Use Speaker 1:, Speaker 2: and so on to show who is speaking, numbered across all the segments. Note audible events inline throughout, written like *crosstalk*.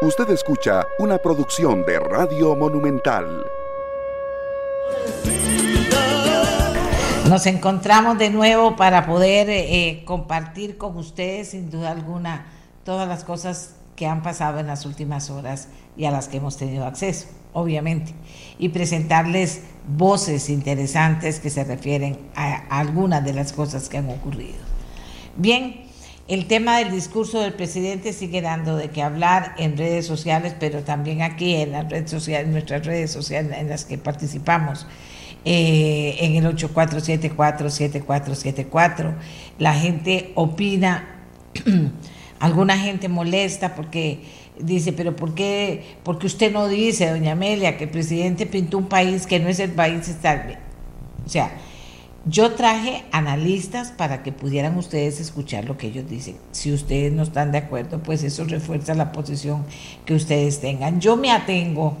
Speaker 1: Usted escucha una producción de Radio Monumental.
Speaker 2: Nos encontramos de nuevo para poder eh, compartir con ustedes, sin duda alguna, todas las cosas que han pasado en las últimas horas y a las que hemos tenido acceso, obviamente, y presentarles voces interesantes que se refieren a, algunas de las cosas que han ocurrido. Bien, el tema del discurso del presidente sigue dando de qué hablar en redes sociales, pero también aquí en las redes sociales, nuestras redes sociales en las que participamos. Eh, en el 8474-7474. La gente opina, *clears throat* alguna gente molesta porque dice, pero ¿por qué? Porque usted no dice, doña Amelia, que el presidente pintó un país que no es el país estable. O sea, yo traje analistas para que pudieran ustedes escuchar lo que ellos dicen. Si ustedes no están de acuerdo, pues eso refuerza la posición que ustedes tengan. Yo me atengo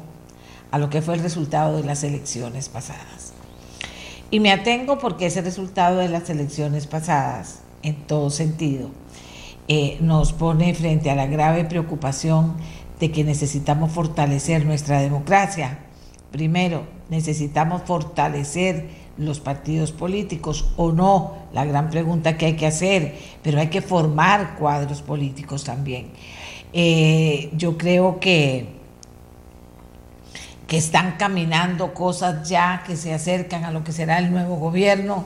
Speaker 2: a lo que fue el resultado de las elecciones pasadas. Y me atengo porque ese resultado de las elecciones pasadas, en todo sentido, eh, nos pone frente a la grave preocupación de que necesitamos fortalecer nuestra democracia. Primero, necesitamos fortalecer los partidos políticos o no, la gran pregunta que hay que hacer, pero hay que formar cuadros políticos también. Eh, yo creo que que están caminando cosas ya que se acercan a lo que será el nuevo gobierno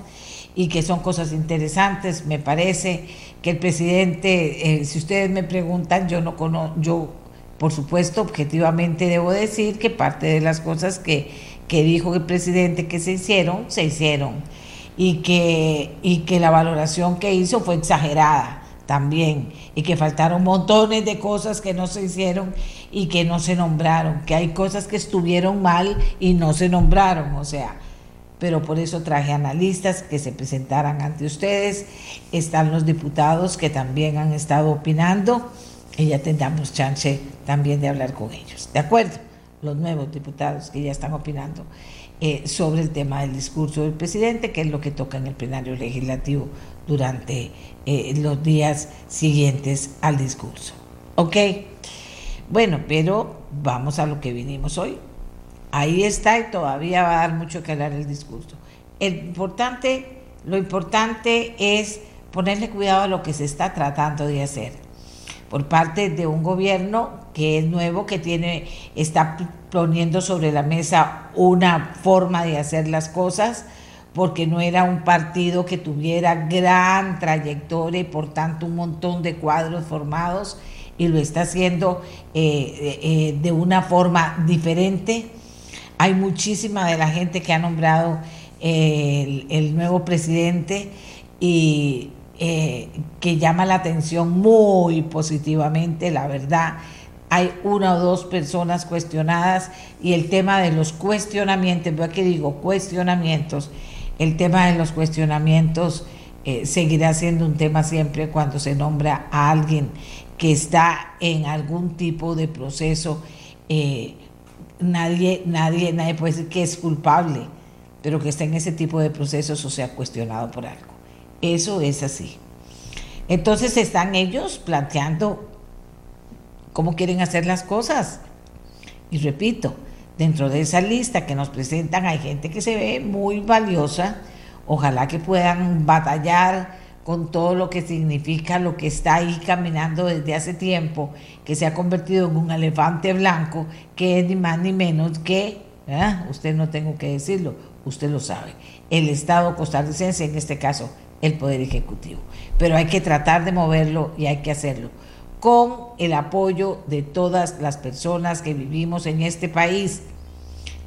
Speaker 2: y que son cosas interesantes. Me parece que el presidente, eh, si ustedes me preguntan, yo no conozco, yo por supuesto objetivamente debo decir que parte de las cosas que, que dijo el presidente que se hicieron, se hicieron. Y que, y que la valoración que hizo fue exagerada también. Y que faltaron montones de cosas que no se hicieron y que no se nombraron, que hay cosas que estuvieron mal y no se nombraron, o sea, pero por eso traje analistas que se presentaran ante ustedes, están los diputados que también han estado opinando. Y ya tendremos chance también de hablar con ellos, ¿de acuerdo? Los nuevos diputados que ya están opinando eh, sobre el tema del discurso del presidente, que es lo que toca en el plenario legislativo durante eh, los días siguientes al discurso. ¿Ok? Bueno, pero vamos a lo que vinimos hoy. Ahí está y todavía va a dar mucho que hablar el discurso. El importante, lo importante es ponerle cuidado a lo que se está tratando de hacer por parte de un gobierno que es nuevo, que tiene, está poniendo sobre la mesa una forma de hacer las cosas, porque no era un partido que tuviera gran trayectoria y por tanto un montón de cuadros formados y lo está haciendo eh, eh, de una forma diferente. Hay muchísima de la gente que ha nombrado eh, el, nuevo presidente y que llama la atención muy positivamente, la verdad. Hay una o dos personas cuestionadas y el tema de los cuestionamientos, veo que digo cuestionamientos, el tema de los cuestionamientos eh, seguirá siendo un tema siempre cuando se nombra a alguien que está en algún tipo de proceso. Eh, nadie, nadie, nadie puede decir que es culpable, pero que está en ese tipo de procesos o sea cuestionado por algo. Eso es así. Entonces están ellos planteando cómo quieren hacer las cosas. Y repito, dentro de esa lista que nos presentan hay gente que se ve muy valiosa. Ojalá que puedan batallar con todo lo que significa lo que está ahí caminando desde hace tiempo, que se ha convertido en un elefante blanco, que es ni más ni menos que, usted no tengo que decirlo, usted lo sabe, el Estado costarricense, en este caso el Poder Ejecutivo. Pero hay que tratar de moverlo y hay que hacerlo con el apoyo de todas las personas que vivimos en este país.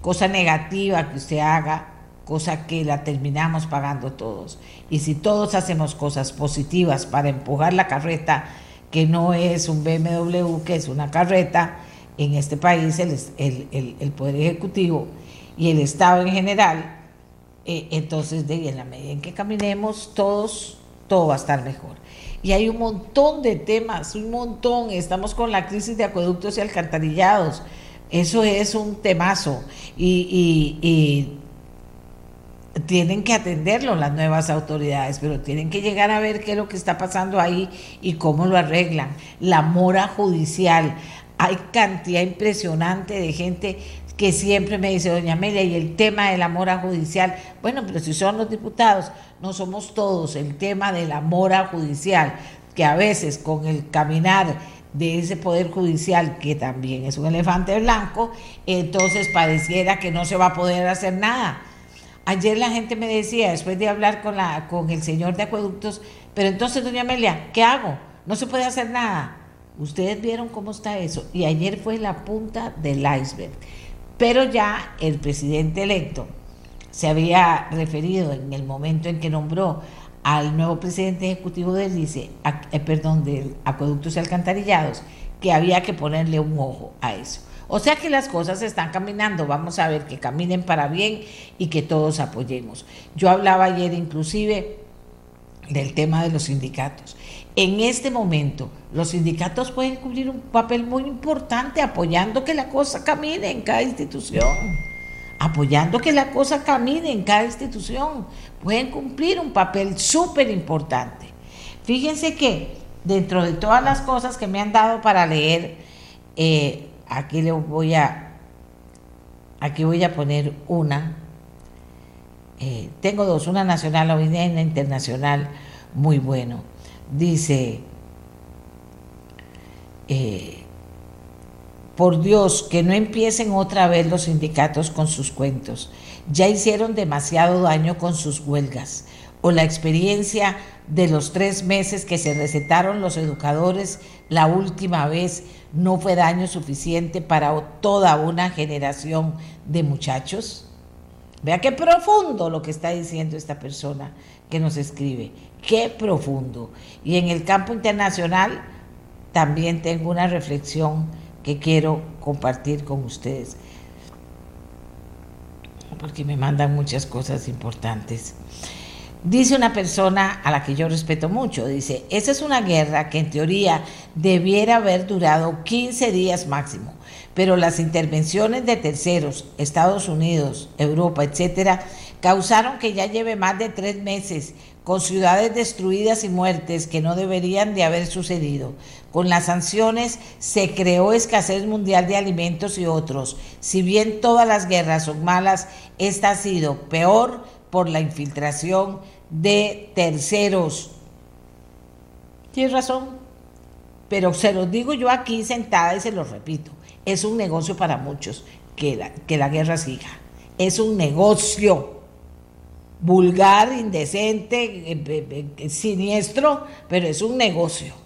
Speaker 2: Cosa negativa que usted haga, cosa que la terminamos pagando todos. Y si todos hacemos cosas positivas para empujar la carreta, que no es un BMW, que es una carreta, en este país el, Poder Ejecutivo y el Estado en general, eh, entonces de, en la medida en que caminemos todos, todo va a estar mejor y hay un montón de temas, un montón. Estamos con la crisis de acueductos y alcantarillados. Eso es un temazo y, tienen que atenderlo las nuevas autoridades, pero tienen que llegar a ver qué es lo que está pasando ahí y cómo lo arreglan. La mora judicial. hay cantidad impresionante de gente que siempre me dice, doña Amelia, y el tema de la mora judicial, bueno, pero si son los diputados, no somos todos, el tema de la mora judicial, que a veces con el caminar de ese poder judicial, que también es un elefante blanco, entonces pareciera que no se va a poder hacer nada. Ayer la gente me decía, después de hablar con, la, con el señor de acueductos, pero entonces, doña Amelia, ¿qué hago? No se puede hacer nada. Ustedes vieron cómo está eso. Y ayer fue la punta del iceberg. Pero ya el presidente electo se había referido en el momento en que nombró al nuevo presidente ejecutivo del ICE, eh, perdón, del Acueductos y Alcantarillados, que había que ponerle un ojo a eso. O sea que las cosas están caminando, vamos a ver que caminen para bien y que todos apoyemos. Yo hablaba ayer inclusive del tema de los sindicatos. En este momento, los sindicatos pueden cumplir un papel muy importante apoyando que la cosa camine en cada institución. Apoyando que la cosa camine en cada institución. Pueden cumplir un papel súper importante. Fíjense que dentro de todas las cosas que me han dado para leer, eh, aquí le voy a, aquí voy a poner una. Eh, tengo dos, una nacional y una internacional muy bueno dice, eh, por Dios, que no empiecen otra vez los sindicatos con sus cuentos. Ya hicieron demasiado daño con sus huelgas. O la experiencia de los tres meses que se recetaron los educadores la última vez no fue daño suficiente para toda una generación de muchachos. Vea qué profundo lo que está diciendo esta persona que nos escribe. Qué profundo. Y en el campo internacional también tengo una reflexión que quiero compartir con ustedes, porque me mandan muchas cosas importantes. Dice una persona a la que yo respeto mucho, dice, esa es una guerra que en teoría debiera haber durado 15 días máximo, pero las intervenciones de terceros, Estados Unidos, Europa, etcétera, causaron que ya lleve más de tres meses con ciudades destruidas y muertes que no deberían de haber sucedido. Con las sanciones se creó escasez mundial de alimentos y otros. Si bien todas las guerras son malas, esta ha sido peor por la infiltración de terceros. Tienes razón, pero se los digo yo aquí sentada y se los repito. Es un negocio para muchos que la, que la guerra siga. Es un negocio vulgar, indecente, eh, eh, eh, siniestro, pero es un negocio.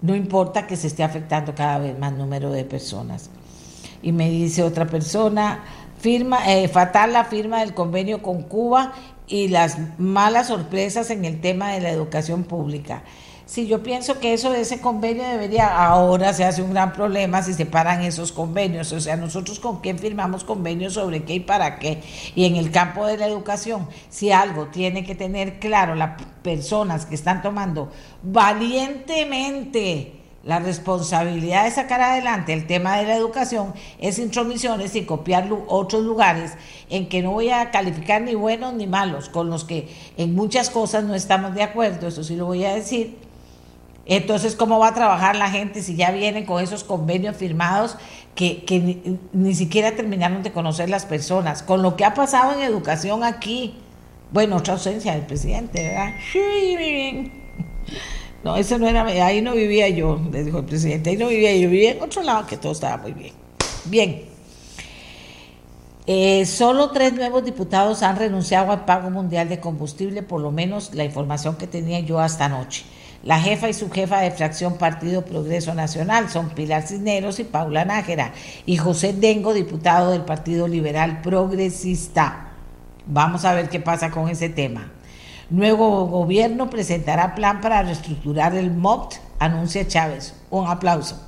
Speaker 2: No importa que se esté afectando cada vez más número de personas. Y me dice otra persona, firma, fatal la firma del convenio con Cuba y las malas sorpresas en el tema de la educación pública. Si yo pienso que eso de ese convenio debería, ahora se hace un gran problema si se paran esos convenios, o sea, nosotros con quién firmamos convenios sobre qué y para qué. Y en el campo de la educación, si algo tiene que tener claro las personas que están tomando valientemente la responsabilidad de sacar adelante el tema de la educación es intromisiones y copiar otros lugares en que no voy a calificar ni buenos ni malos, con los que en muchas cosas no estamos de acuerdo, eso sí lo voy a decir, entonces, ¿cómo va a trabajar la gente si ya vienen con esos convenios firmados que, ni, siquiera terminaron de conocer las personas? Con lo que ha pasado en educación aquí, bueno, otra ausencia del presidente, ¿verdad? No, eso no era, ahí no vivía yo, le dijo el presidente, ahí no vivía yo, vivía en otro lado que todo estaba muy bien. Bien. Eh, solo tres nuevos diputados han renunciado al pago mundial de combustible, por lo menos la información que tenía yo hasta anoche. La jefa y su jefa de fracción Partido Progreso Nacional son Pilar Cisneros y Paula Nájera y José Dengo, diputado del Partido Liberal Progresista. Vamos a ver qué pasa con ese tema. Nuevo gobierno presentará plan para reestructurar el MOPT, anuncia Chávez. Un aplauso.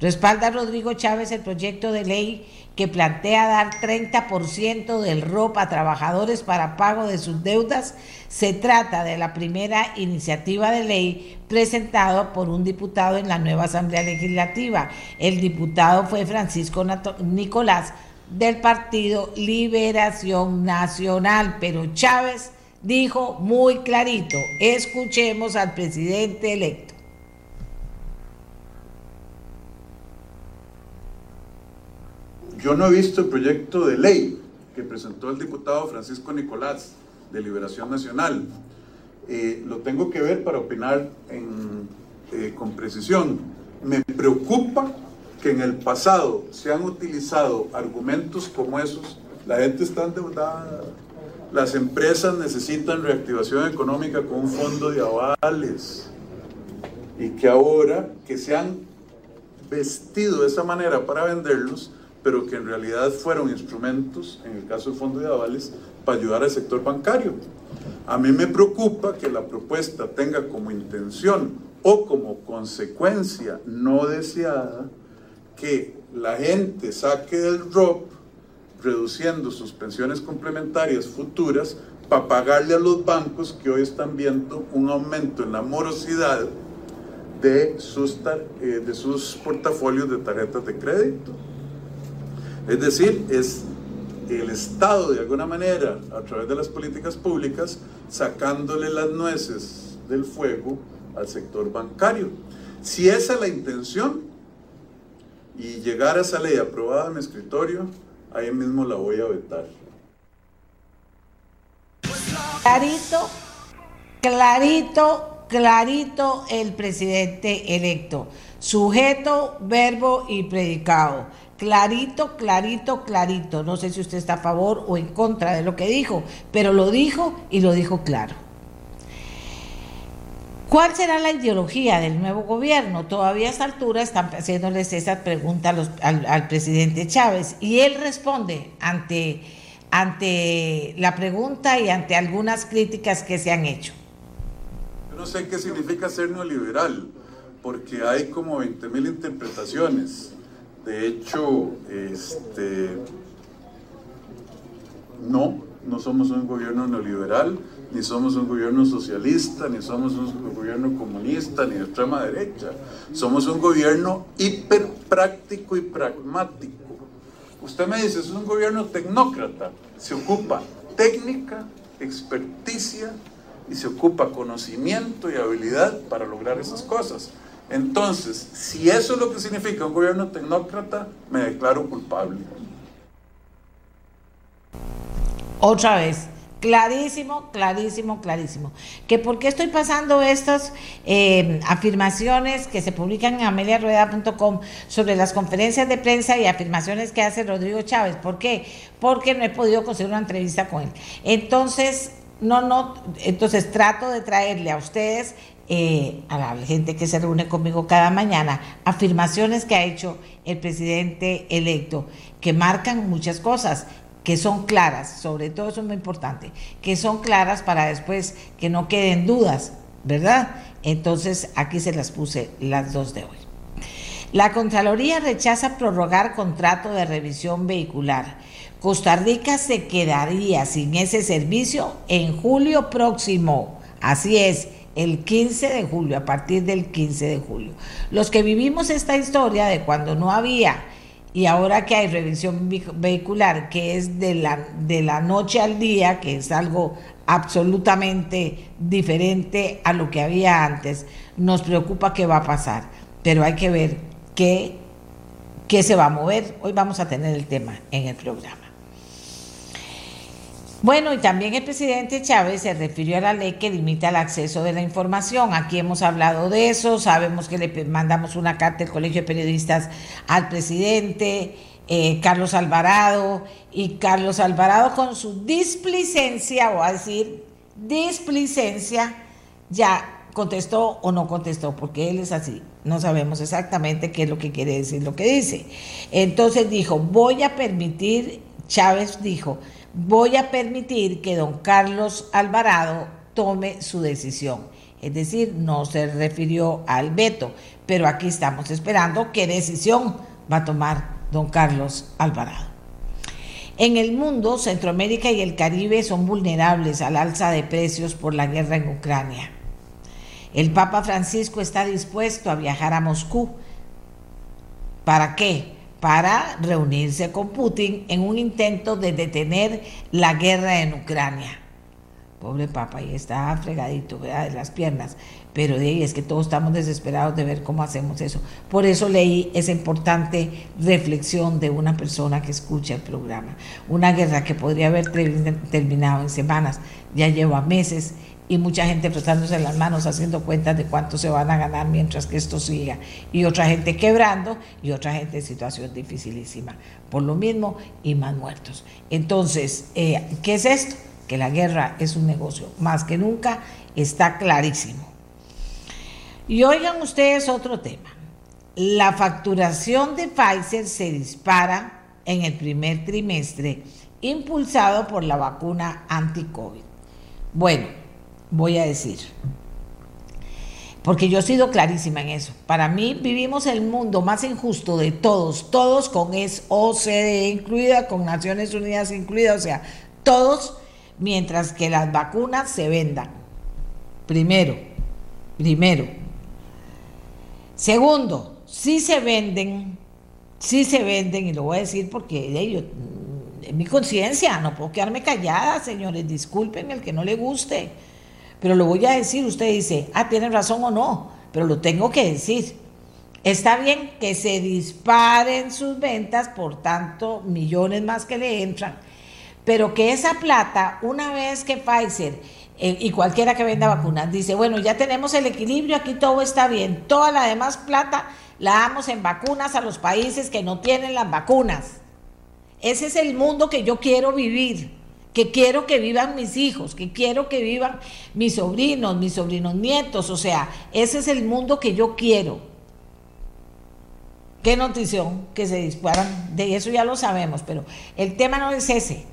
Speaker 2: Respalda Rodrigo Chávez el proyecto de ley que plantea dar 30% del ROP a trabajadores para pago de sus deudas. Se trata de la primera iniciativa de ley presentada por un diputado en la nueva Asamblea Legislativa. El diputado fue Francisco Nicolás del Partido Liberación Nacional, pero Chávez dijo muy clarito, escuchemos al presidente electo.
Speaker 3: Yo no he visto el proyecto de ley que presentó el diputado Francisco Nicolás de Liberación Nacional. Eh, lo tengo que ver para opinar eh, con precisión. Me preocupa que en el pasado se han utilizado argumentos como esos. La gente está endeudada, las empresas necesitan reactivación económica con un fondo de avales y que ahora que se han vestido de esa manera para venderlos, pero que en realidad fueron instrumentos, en el caso del fondo de avales, para ayudar al sector bancario. A mí me preocupa que la propuesta tenga como intención o como consecuencia no deseada que la gente saque del ROP reduciendo sus pensiones complementarias futuras para pagarle a los bancos que hoy están viendo un aumento en la morosidad de sus, eh, de sus portafolios de tarjetas de crédito. Es decir, es el Estado de alguna manera, a través de las políticas públicas, sacándole las nueces del fuego al sector bancario. Si esa es la intención y llegar a esa ley aprobada en mi escritorio, ahí mismo la voy a vetar.
Speaker 2: Clarito, clarito, clarito el presidente electo. Sujeto, verbo y predicado. Clarito, clarito, clarito. No sé si usted está a favor o en contra de lo que dijo, pero lo dijo y lo dijo claro. ¿Cuál será la ideología del nuevo gobierno? Todavía a esta altura están haciéndoles esa pregunta al, presidente Chávez y él responde ante, ante la pregunta y ante algunas críticas que se han hecho.
Speaker 3: Yo no sé qué significa ser neoliberal, porque hay como 20.000 interpretaciones. De hecho, este, no, no somos un gobierno neoliberal ni somos un gobierno socialista, ni somos un gobierno comunista, ni de extrema derecha. Somos un gobierno hiper práctico y pragmático. Usted me dice, es un gobierno tecnócrata, se ocupa técnica, experticia y se ocupa conocimiento y habilidad para lograr esas cosas. Entonces, si eso es lo que significa un gobierno tecnócrata, me declaro culpable.
Speaker 2: Otra vez, Clarísimo, clarísimo, clarísimo. Que por qué estoy pasando estas eh, afirmaciones que se publican en ameliarueda.com sobre las conferencias de prensa y afirmaciones que hace Rodrigo Chávez. ¿Por qué? Porque no he podido conseguir una entrevista con él. Entonces, no, no, entonces trato de traerle a ustedes, eh, a la gente que se reúne conmigo cada mañana, afirmaciones que ha hecho el presidente electo, que marcan muchas cosas que son claras, sobre todo eso es muy importante, que son claras para después que no queden dudas, ¿verdad? Entonces aquí se las puse las dos de hoy. La Contraloría rechaza prorrogar contrato de revisión vehicular. Costa Rica se quedaría sin ese servicio en julio próximo. Así es, el 15 de julio, a partir del 15 de julio. Los que vivimos esta historia de cuando no había y ahora que hay revisión vehicular, que es de la, de la noche al día, que es algo absolutamente diferente a lo que había antes, nos preocupa qué va a pasar. Pero hay que ver qué, qué se va a mover. Hoy vamos a tener el tema en el programa. Bueno, y también el presidente Chávez se refirió a la ley que limita el acceso de la información. Aquí hemos hablado de eso, sabemos que le mandamos una carta del Colegio de Periodistas al presidente eh, Carlos Alvarado, y Carlos Alvarado con su displicencia, o a decir displicencia, ya contestó o no contestó, porque él es así. No sabemos exactamente qué es lo que quiere decir lo que dice. Entonces dijo, voy a permitir, Chávez dijo, voy a permitir que don Carlos Alvarado tome su decisión. Es decir, no se refirió al veto, pero aquí estamos esperando qué decisión va a tomar don Carlos Alvarado. En el mundo, Centroamérica y el Caribe son vulnerables al alza de precios por la guerra en Ucrania. El Papa Francisco está dispuesto a viajar a Moscú. ¿Para qué? Para reunirse con Putin en un intento de detener la guerra en Ucrania. pobre papá, y está fregadito, ¿verdad? De las piernas. Pero de ahí es que todos estamos desesperados de ver cómo hacemos eso. Por eso leí esa importante reflexión de una persona que escucha el programa. Una guerra que podría haber terminado en semanas, ya lleva meses y mucha gente frotándose las manos haciendo cuentas de cuánto se van a ganar mientras que esto siga. Y otra gente quebrando y otra gente en situación dificilísima. Por lo mismo y más muertos. Entonces, eh, ¿qué es esto? que la guerra es un negocio, más que nunca está clarísimo. Y oigan ustedes otro tema. La facturación de Pfizer se dispara en el primer trimestre, impulsado por la vacuna anti-COVID. Bueno, voy a decir, porque yo he sido clarísima en eso. Para mí vivimos el mundo más injusto de todos, todos con es OCDE incluida, con Naciones Unidas incluida, o sea, todos mientras que las vacunas se vendan. Primero, primero. Segundo, si se venden, si se venden, y lo voy a decir porque ellos, en mi conciencia, no puedo quedarme callada, señores, disculpen el que no le guste, pero lo voy a decir, usted dice, ah, tiene razón o no, pero lo tengo que decir. Está bien que se disparen sus ventas, por tanto, millones más que le entran, pero que esa plata, una vez que Pfizer eh, y cualquiera que venda vacunas dice, bueno, ya tenemos el equilibrio, aquí todo está bien, toda la demás plata la damos en vacunas a los países que no tienen las vacunas. Ese es el mundo que yo quiero vivir, que quiero que vivan mis hijos, que quiero que vivan mis sobrinos, mis sobrinos nietos, o sea, ese es el mundo que yo quiero. Qué notición que se disparan, de eso ya lo sabemos, pero el tema no es ese.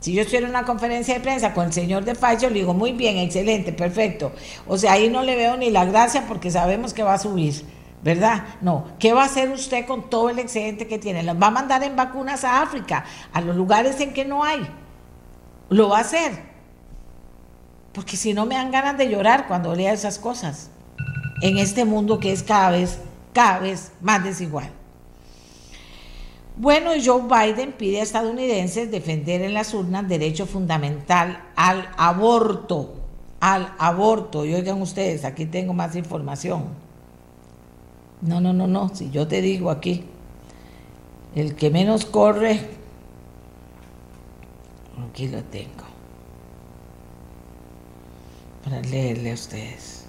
Speaker 2: Si yo estuviera en una conferencia de prensa con el señor de Pfizer, le digo, muy bien, excelente, perfecto. O sea, ahí no le veo ni la gracia porque sabemos que va a subir, ¿verdad? No, ¿qué va a hacer usted con todo el excedente que tiene? ¿Lo va a mandar en vacunas a África, a los lugares en que no hay? Lo va a hacer. Porque si no me dan ganas de llorar cuando lea esas cosas. En este mundo que es cada vez, cada vez más desigual. Bueno, Joe Biden pide a estadounidenses defender en las urnas derecho fundamental al aborto, al aborto. Y oigan ustedes, aquí tengo más información. No, no, no, no, si yo te digo aquí, el que menos corre, aquí lo tengo, para leerle a ustedes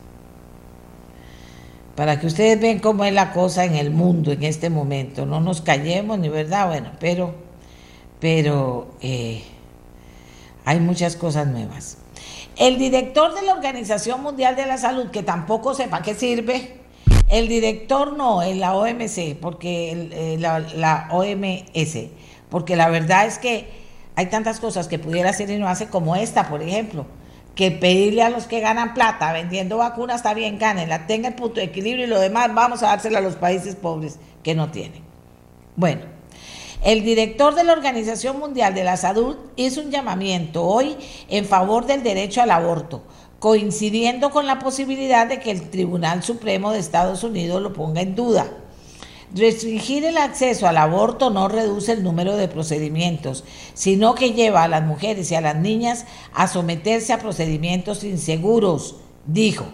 Speaker 2: para que ustedes vean cómo es la cosa en el mundo en este momento. No nos callemos, ni verdad, bueno, pero, pero eh, hay muchas cosas nuevas. El director de la Organización Mundial de la Salud, que tampoco sepa qué sirve, el director no, en la OMC, porque eh, la, la OMS, porque la verdad es que hay tantas cosas que pudiera hacer y no hace como esta, por ejemplo que pedirle a los que ganan plata vendiendo vacunas está bien, la tenga el punto de equilibrio y lo demás vamos a dársela a los países pobres que no tienen. Bueno, el director de la Organización Mundial de la Salud hizo un llamamiento hoy en favor del derecho al aborto, coincidiendo con la posibilidad de que el Tribunal Supremo de Estados Unidos lo ponga en duda. Restringir el acceso al aborto no reduce el número de procedimientos, sino que lleva a las mujeres y a las niñas a someterse a procedimientos inseguros, dijo,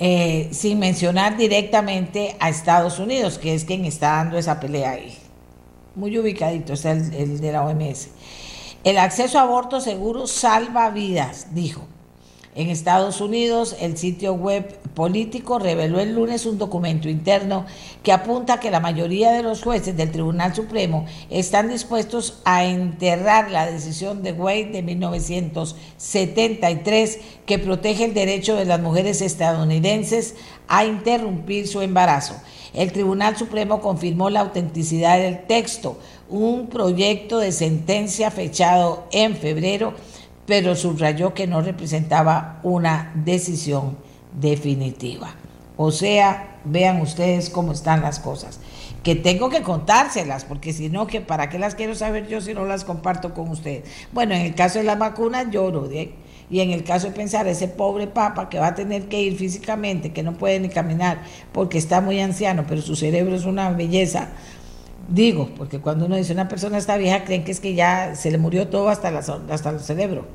Speaker 2: eh, sin mencionar directamente a Estados Unidos, que es quien está dando esa pelea ahí. Muy ubicadito está el, el de la OMS. El acceso a aborto seguro salva vidas, dijo. En Estados Unidos, el sitio web político reveló el lunes un documento interno que apunta que la mayoría de los jueces del Tribunal Supremo están dispuestos a enterrar la decisión de Wade de 1973 que protege el derecho de las mujeres estadounidenses a interrumpir su embarazo. El Tribunal Supremo confirmó la autenticidad del texto, un proyecto de sentencia fechado en febrero pero subrayó que no representaba una decisión definitiva. O sea, vean ustedes cómo están las cosas. Que tengo que contárselas, porque si no, que ¿para qué las quiero saber yo si no las comparto con ustedes? Bueno, en el caso de las vacunas lloro, ¿eh? y en el caso de pensar ese pobre papa que va a tener que ir físicamente, que no puede ni caminar porque está muy anciano, pero su cerebro es una belleza, Digo, porque cuando uno dice una persona está vieja, creen que es que ya se le murió todo hasta, hasta el cerebro.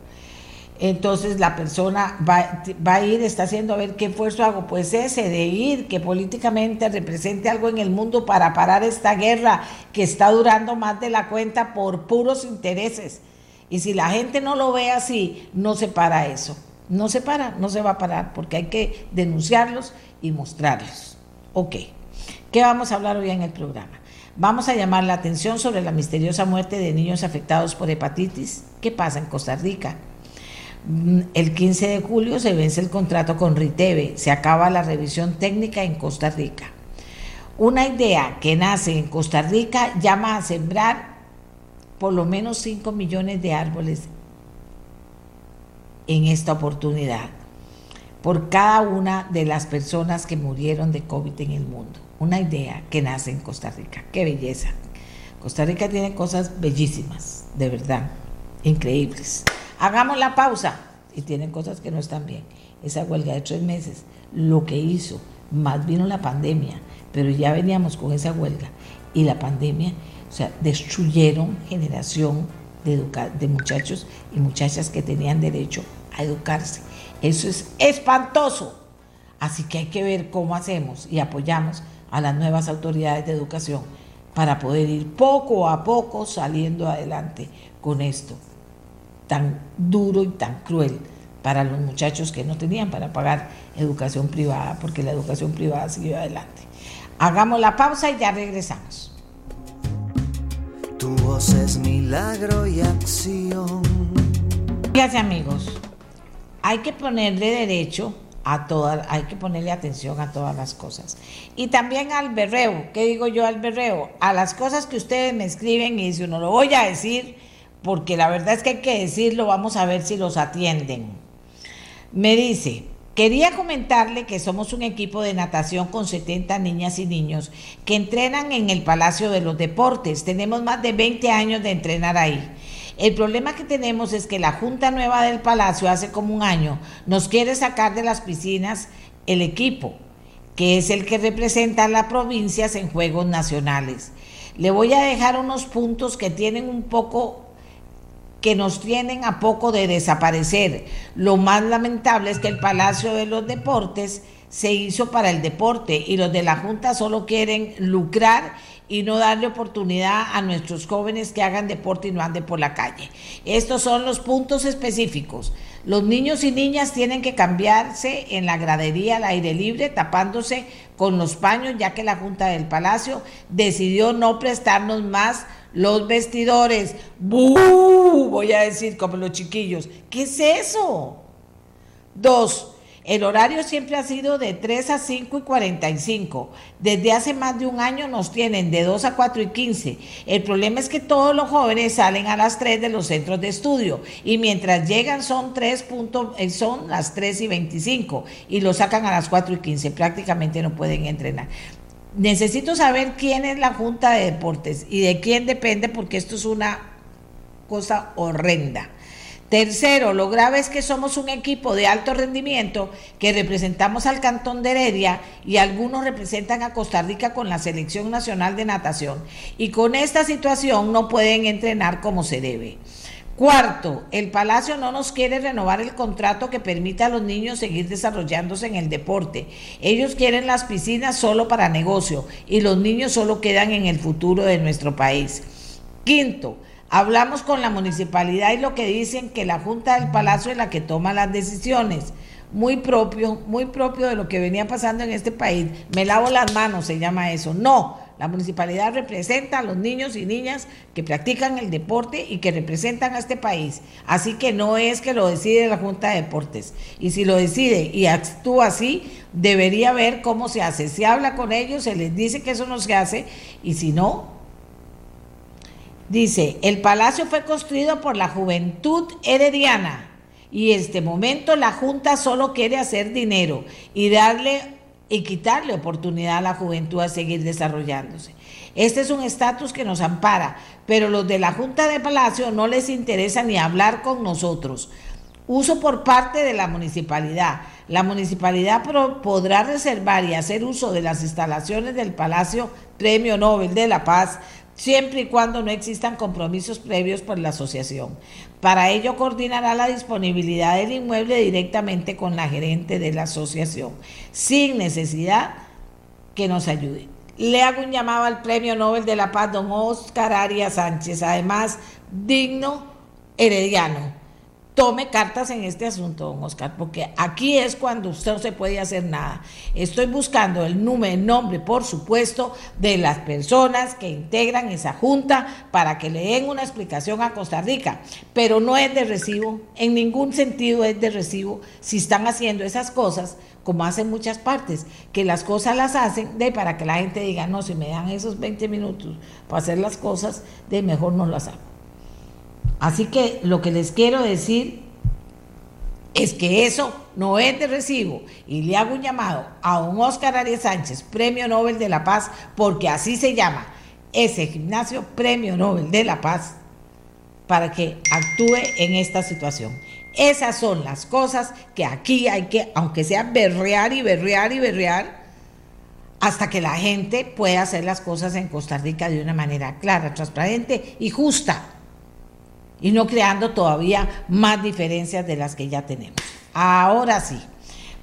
Speaker 2: Entonces la persona va, va, a ir, está haciendo a ver qué esfuerzo hago, pues ese de ir, que políticamente represente algo en el mundo para parar esta guerra que está durando más de la cuenta por puros intereses. Y si la gente no lo ve así, no se para eso. No se para, no se va a parar, porque hay que denunciarlos y mostrarlos. Ok, ¿qué vamos a hablar hoy en el programa? Vamos a llamar la atención sobre la misteriosa muerte de niños afectados por hepatitis. ¿Qué pasa en Costa Rica? Mm, el 15 de julio se vence el contrato con Riteve, se acaba la revisión técnica en Costa Rica. Una idea que nace en Costa Rica llama a sembrar por lo menos 5 millones de árboles en esta oportunidad por cada una de las personas que murieron de COVID en el mundo una idea que nace en Costa Rica. Qué belleza. Costa Rica tiene cosas bellísimas, de verdad, increíbles. Hagamos la pausa y tienen cosas que no están bien. Esa huelga de tres meses, lo que hizo, más vino la pandemia, pero ya veníamos con esa huelga y la pandemia, o sea, destruyeron generación de, de muchachos y muchachas que tenían derecho a educarse. Eso es espantoso. Así que hay que ver cómo hacemos y apoyamos a las nuevas autoridades de educación para poder ir poco a poco saliendo adelante con esto tan duro y tan cruel para los muchachos que no tenían para pagar educación privada, porque la educación privada siguió adelante. Hagamos la pausa y ya regresamos.
Speaker 4: Tu voz es milagro y acción.
Speaker 2: Fíjense amigos, hay que ponerle derecho a todas, hay que ponerle atención a todas las cosas. Y también al berreo, ¿qué digo yo al berreo? A las cosas que ustedes me escriben y si no lo voy a decir, porque la verdad es que hay que decirlo, vamos a ver si los atienden. Me dice, quería comentarle que somos un equipo de natación con 70 niñas y niños que entrenan en el Palacio de los Deportes. Tenemos más de 20 años de entrenar ahí. El problema que tenemos es que la Junta Nueva del Palacio hace como un año nos quiere sacar de las piscinas el equipo, que es el que representa a las provincias en Juegos Nacionales. Le voy a dejar unos puntos que tienen un poco que nos tienen a poco de desaparecer. Lo más lamentable es que el Palacio de los Deportes se hizo para el deporte y los de la Junta solo quieren lucrar y no darle oportunidad a nuestros jóvenes que hagan deporte y no anden por la calle. Estos son los puntos específicos. Los niños y niñas tienen que cambiarse en la gradería al aire libre, tapándose con los paños, ya que la Junta del Palacio decidió no prestarnos más los vestidores. ¡Bú! Voy a decir como los chiquillos. ¿Qué es eso? Dos, el horario siempre ha sido de 3 a 5 y 45. Desde hace más de un año nos tienen de 2 a 4 y 15. El problema es que todos los jóvenes salen a las 3 de los centros de estudio y mientras llegan son 3 eh, son las 3 y 25 y lo sacan a las 4 y 15. Prácticamente no pueden entrenar. Necesito saber quién es la Junta de Deportes y de quién depende porque esto es una cosa horrenda. Tercero, lo grave es que somos un equipo de alto rendimiento que representamos al Cantón de Heredia y algunos representan a Costa Rica con la Selección Nacional de Natación. Y con esta situación no pueden entrenar como se debe. Cuarto, el Palacio no nos quiere renovar el contrato que permita a los niños seguir desarrollándose en el deporte. Ellos quieren las piscinas solo para negocio y los niños solo quedan en el futuro de nuestro país. Quinto, Hablamos con la municipalidad y lo que dicen que la Junta del Palacio es la que toma las decisiones. Muy propio, muy propio de lo que venía pasando en este país. Me lavo las manos, se llama eso. No, la municipalidad representa a los niños y niñas que practican el deporte y que representan a este país. Así que no es que lo decide la Junta de Deportes. Y si lo decide y actúa así, debería ver cómo se hace. Se habla con ellos, se les dice que eso no se hace y si no, Dice, el palacio fue construido por la juventud herediana y en este momento la Junta solo quiere hacer dinero y darle y quitarle oportunidad a la juventud a seguir desarrollándose. Este es un estatus que nos ampara, pero los de la Junta de Palacio no les interesa ni hablar con nosotros. Uso por parte de la municipalidad. La municipalidad podrá reservar y hacer uso de las instalaciones del Palacio Premio Nobel de la Paz siempre y cuando no existan compromisos previos por la asociación. Para ello coordinará la disponibilidad del inmueble directamente con la gerente de la asociación, sin necesidad que nos ayude. Le hago un llamado al Premio Nobel de la Paz, don Oscar Arias Sánchez, además digno herediano tome cartas en este asunto, don Oscar, porque aquí es cuando usted no se puede hacer nada. Estoy buscando el número, el nombre, por supuesto, de las personas que integran esa junta para que le den una explicación a Costa Rica, pero no es de recibo, en ningún sentido es de recibo si están haciendo esas cosas como hacen muchas partes, que las cosas las hacen de para que la gente diga, no, si me dan esos 20 minutos para hacer las cosas, de mejor no las hago. Así que lo que les quiero decir es que eso no es de recibo y le hago un llamado a un Oscar Arias Sánchez, Premio Nobel de la Paz, porque así se llama ese gimnasio Premio Nobel de la Paz, para que actúe en esta situación. Esas son las cosas que aquí hay que, aunque sea berrear y berrear y berrear, hasta que la gente pueda hacer las cosas en Costa Rica de una manera clara, transparente y justa y no creando todavía más diferencias de las que ya tenemos. Ahora sí,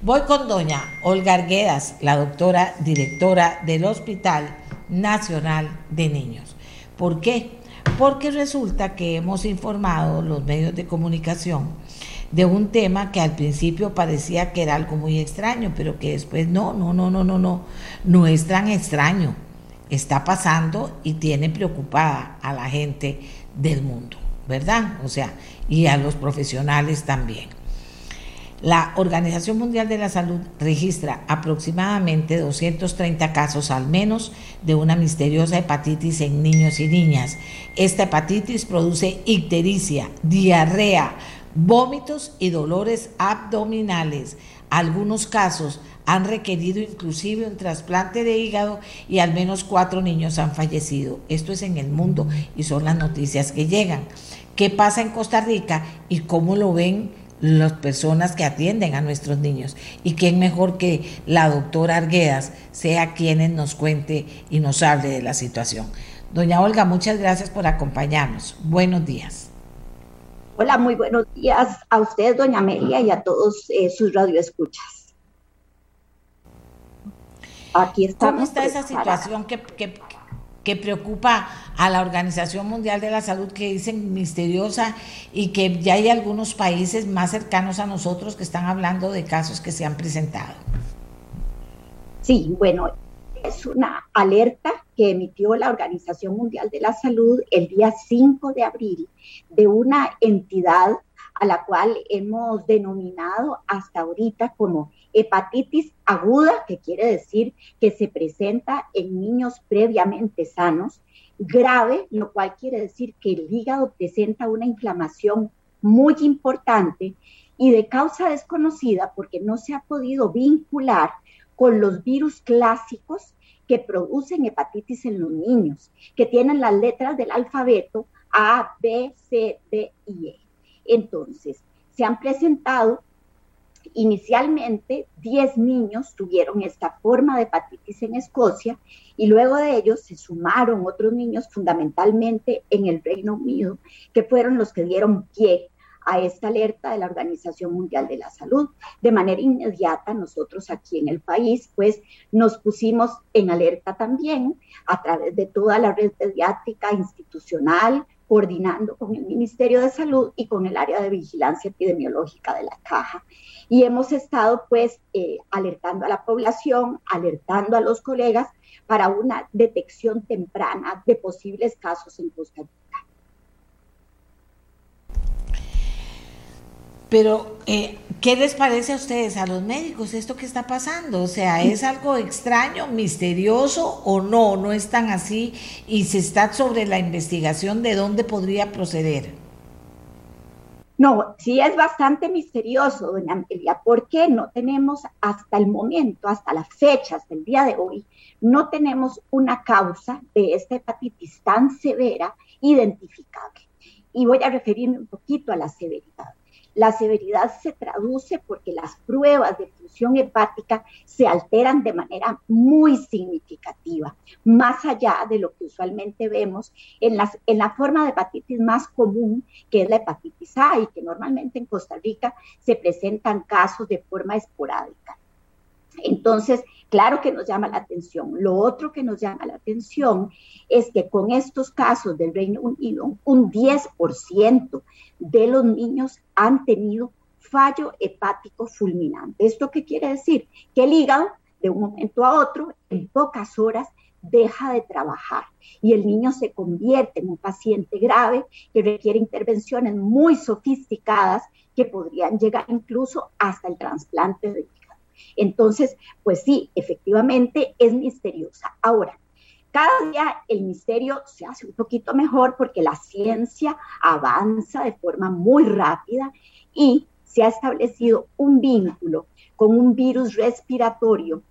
Speaker 2: voy con doña Olga Arguedas, la doctora directora del Hospital Nacional de Niños. ¿Por qué? Porque resulta que hemos informado los medios de comunicación de un tema que al principio parecía que era algo muy extraño, pero que después no, no, no, no, no, no, no es tan extraño. Está pasando y tiene preocupada a la gente del mundo. ¿Verdad? O sea, y a los profesionales también. La Organización Mundial de la Salud registra aproximadamente 230 casos al menos de una misteriosa hepatitis en niños y niñas. Esta hepatitis produce ictericia, diarrea, vómitos y dolores abdominales. Algunos casos han requerido inclusive un trasplante de hígado y al menos cuatro niños han fallecido. Esto es en el mundo y son las noticias que llegan qué pasa en Costa Rica y cómo lo ven las personas que atienden a nuestros niños. Y quién mejor que la doctora Arguedas sea quien nos cuente y nos hable de la situación. Doña Olga, muchas gracias por acompañarnos. Buenos días.
Speaker 5: Hola, muy buenos días a ustedes, doña Amelia, y a todos eh, sus radioescuchas.
Speaker 2: Aquí estamos. ¿Cómo está esa situación que, que, que preocupa a la Organización Mundial de la Salud, que dicen misteriosa y que ya hay algunos países más cercanos a nosotros que están hablando de casos que se han presentado.
Speaker 5: Sí, bueno, es una alerta que emitió la Organización Mundial de la Salud el día 5 de abril de una entidad a la cual hemos denominado hasta ahorita como hepatitis aguda, que quiere decir que se presenta en niños previamente sanos, grave, lo cual quiere decir que el hígado presenta una inflamación muy importante y de causa desconocida porque no se ha podido vincular con los virus clásicos que producen hepatitis en los niños, que tienen las letras del alfabeto A, B, C, D y E. Entonces, se han presentado Inicialmente, 10 niños tuvieron esta forma de hepatitis en Escocia y luego de ellos se sumaron otros niños fundamentalmente en el Reino Unido, que fueron los que dieron pie a esta alerta de la Organización Mundial de la Salud. De manera inmediata, nosotros aquí en el país, pues nos pusimos en alerta también a través de toda la red pediátrica institucional, coordinando con el Ministerio de Salud y con el área de vigilancia epidemiológica de la caja. Y hemos estado pues eh, alertando a la población, alertando a los colegas para una detección temprana de posibles casos en Costa Rica.
Speaker 2: Pero, eh, ¿qué les parece a ustedes, a los médicos, esto que está pasando? O sea, ¿es algo extraño, misterioso o no? ¿No es tan así? Y se está sobre la investigación de dónde podría proceder.
Speaker 5: No, sí es bastante misterioso, doña Amelia, porque no tenemos hasta el momento, hasta las fechas del día de hoy, no tenemos una causa de esta hepatitis tan severa identificable. Y voy a referirme un poquito a la severidad. La severidad se traduce porque las pruebas de función hepática se alteran de manera muy significativa, más allá de lo que usualmente vemos en, las, en la forma de hepatitis más común, que es la hepatitis A, y que normalmente en Costa Rica se presentan casos de forma esporádica. Entonces, claro que nos llama la atención. Lo otro que nos llama la atención es que con estos casos del Reino Unido, un 10% de los niños han tenido fallo hepático fulminante. ¿Esto qué quiere decir? Que el hígado, de un momento a otro, en pocas horas, deja de trabajar y el niño se convierte en un paciente grave que requiere intervenciones muy sofisticadas que podrían llegar incluso hasta el trasplante de. Entonces, pues sí, efectivamente es misteriosa. Ahora, cada día el misterio se hace un poquito mejor porque la ciencia avanza de forma muy rápida y se ha establecido un vínculo con un virus respiratorio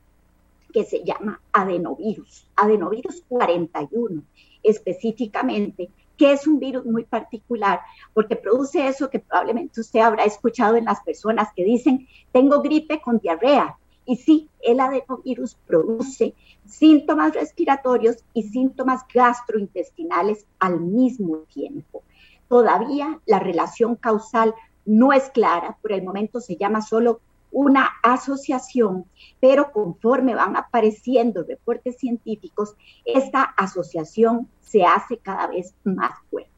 Speaker 5: que se llama adenovirus, adenovirus 41 específicamente, que es un virus muy particular porque produce eso que probablemente usted habrá escuchado en las personas que dicen, tengo gripe con diarrea. Y sí, el adenovirus produce síntomas respiratorios y síntomas gastrointestinales al mismo tiempo. Todavía la relación causal no es clara, por el momento se llama solo una asociación, pero conforme van apareciendo reportes científicos, esta asociación se hace cada vez más fuerte.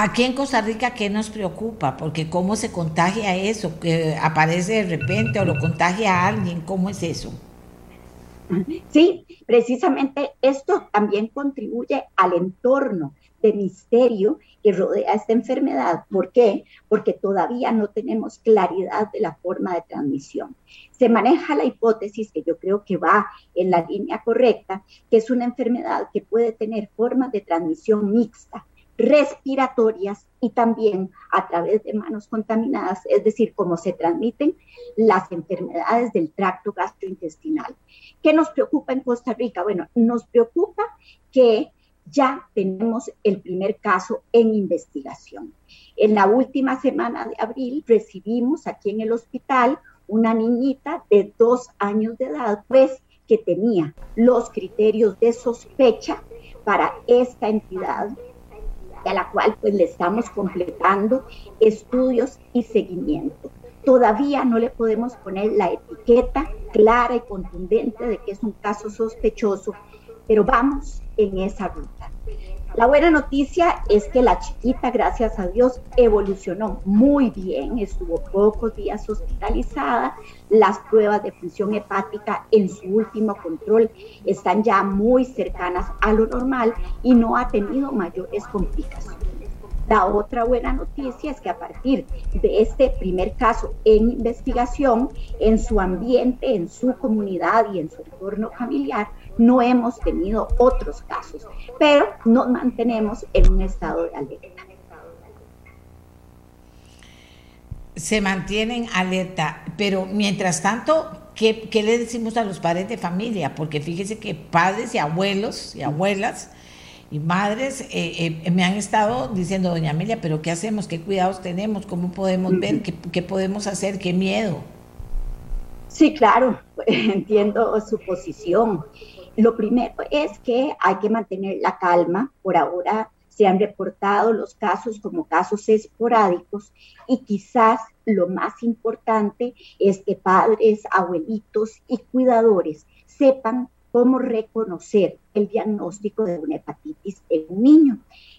Speaker 2: Aquí en Costa Rica, ¿qué nos preocupa? Porque cómo se contagia eso, que aparece de repente o lo contagia a alguien, ¿cómo es eso?
Speaker 5: Sí, precisamente esto también contribuye al entorno de misterio que rodea esta enfermedad. ¿Por qué? Porque todavía no tenemos claridad de la forma de transmisión. Se maneja la hipótesis, que yo creo que va en la línea correcta, que es una enfermedad que puede tener formas de transmisión mixta, respiratorias y también a través de manos contaminadas, es decir, cómo se transmiten las enfermedades del tracto gastrointestinal. ¿Qué nos preocupa en Costa Rica? Bueno, nos preocupa que ya tenemos el primer caso en investigación. En la última semana de abril recibimos aquí en el hospital una niñita de dos años de edad, pues que tenía los criterios de sospecha para esta entidad a la cual pues le estamos completando estudios y seguimiento. Todavía no le podemos poner la etiqueta clara y contundente de que es un caso sospechoso, pero vamos en esa ruta. La buena noticia es que la chiquita, gracias a Dios, evolucionó muy bien, estuvo pocos días hospitalizada, las pruebas de función hepática en su último control están ya muy cercanas a lo normal y no ha tenido mayores complicaciones. La otra buena noticia es que a partir de este primer caso en investigación, en su ambiente, en su comunidad y en su entorno familiar, no hemos tenido otros casos, pero nos mantenemos en un estado de alerta.
Speaker 2: Se mantienen alerta, pero mientras tanto, ¿qué, le decimos a los padres de familia? Porque fíjese que padres y abuelos y abuelas y madres eh, eh, me han estado diciendo, doña Amelia, pero ¿qué hacemos? ¿Qué cuidados tenemos? ¿Cómo podemos ver? ¿Qué, qué podemos hacer? ¿Qué miedo?
Speaker 5: Sí, claro, *laughs* entiendo su posición. Lo primero es que hay que mantener la calma. Por ahora se han reportado los casos como casos esporádicos y quizás lo más importante es que padres, abuelitos y cuidadores sepan cómo reconocer el diagnóstico de una hepatitis en un niño.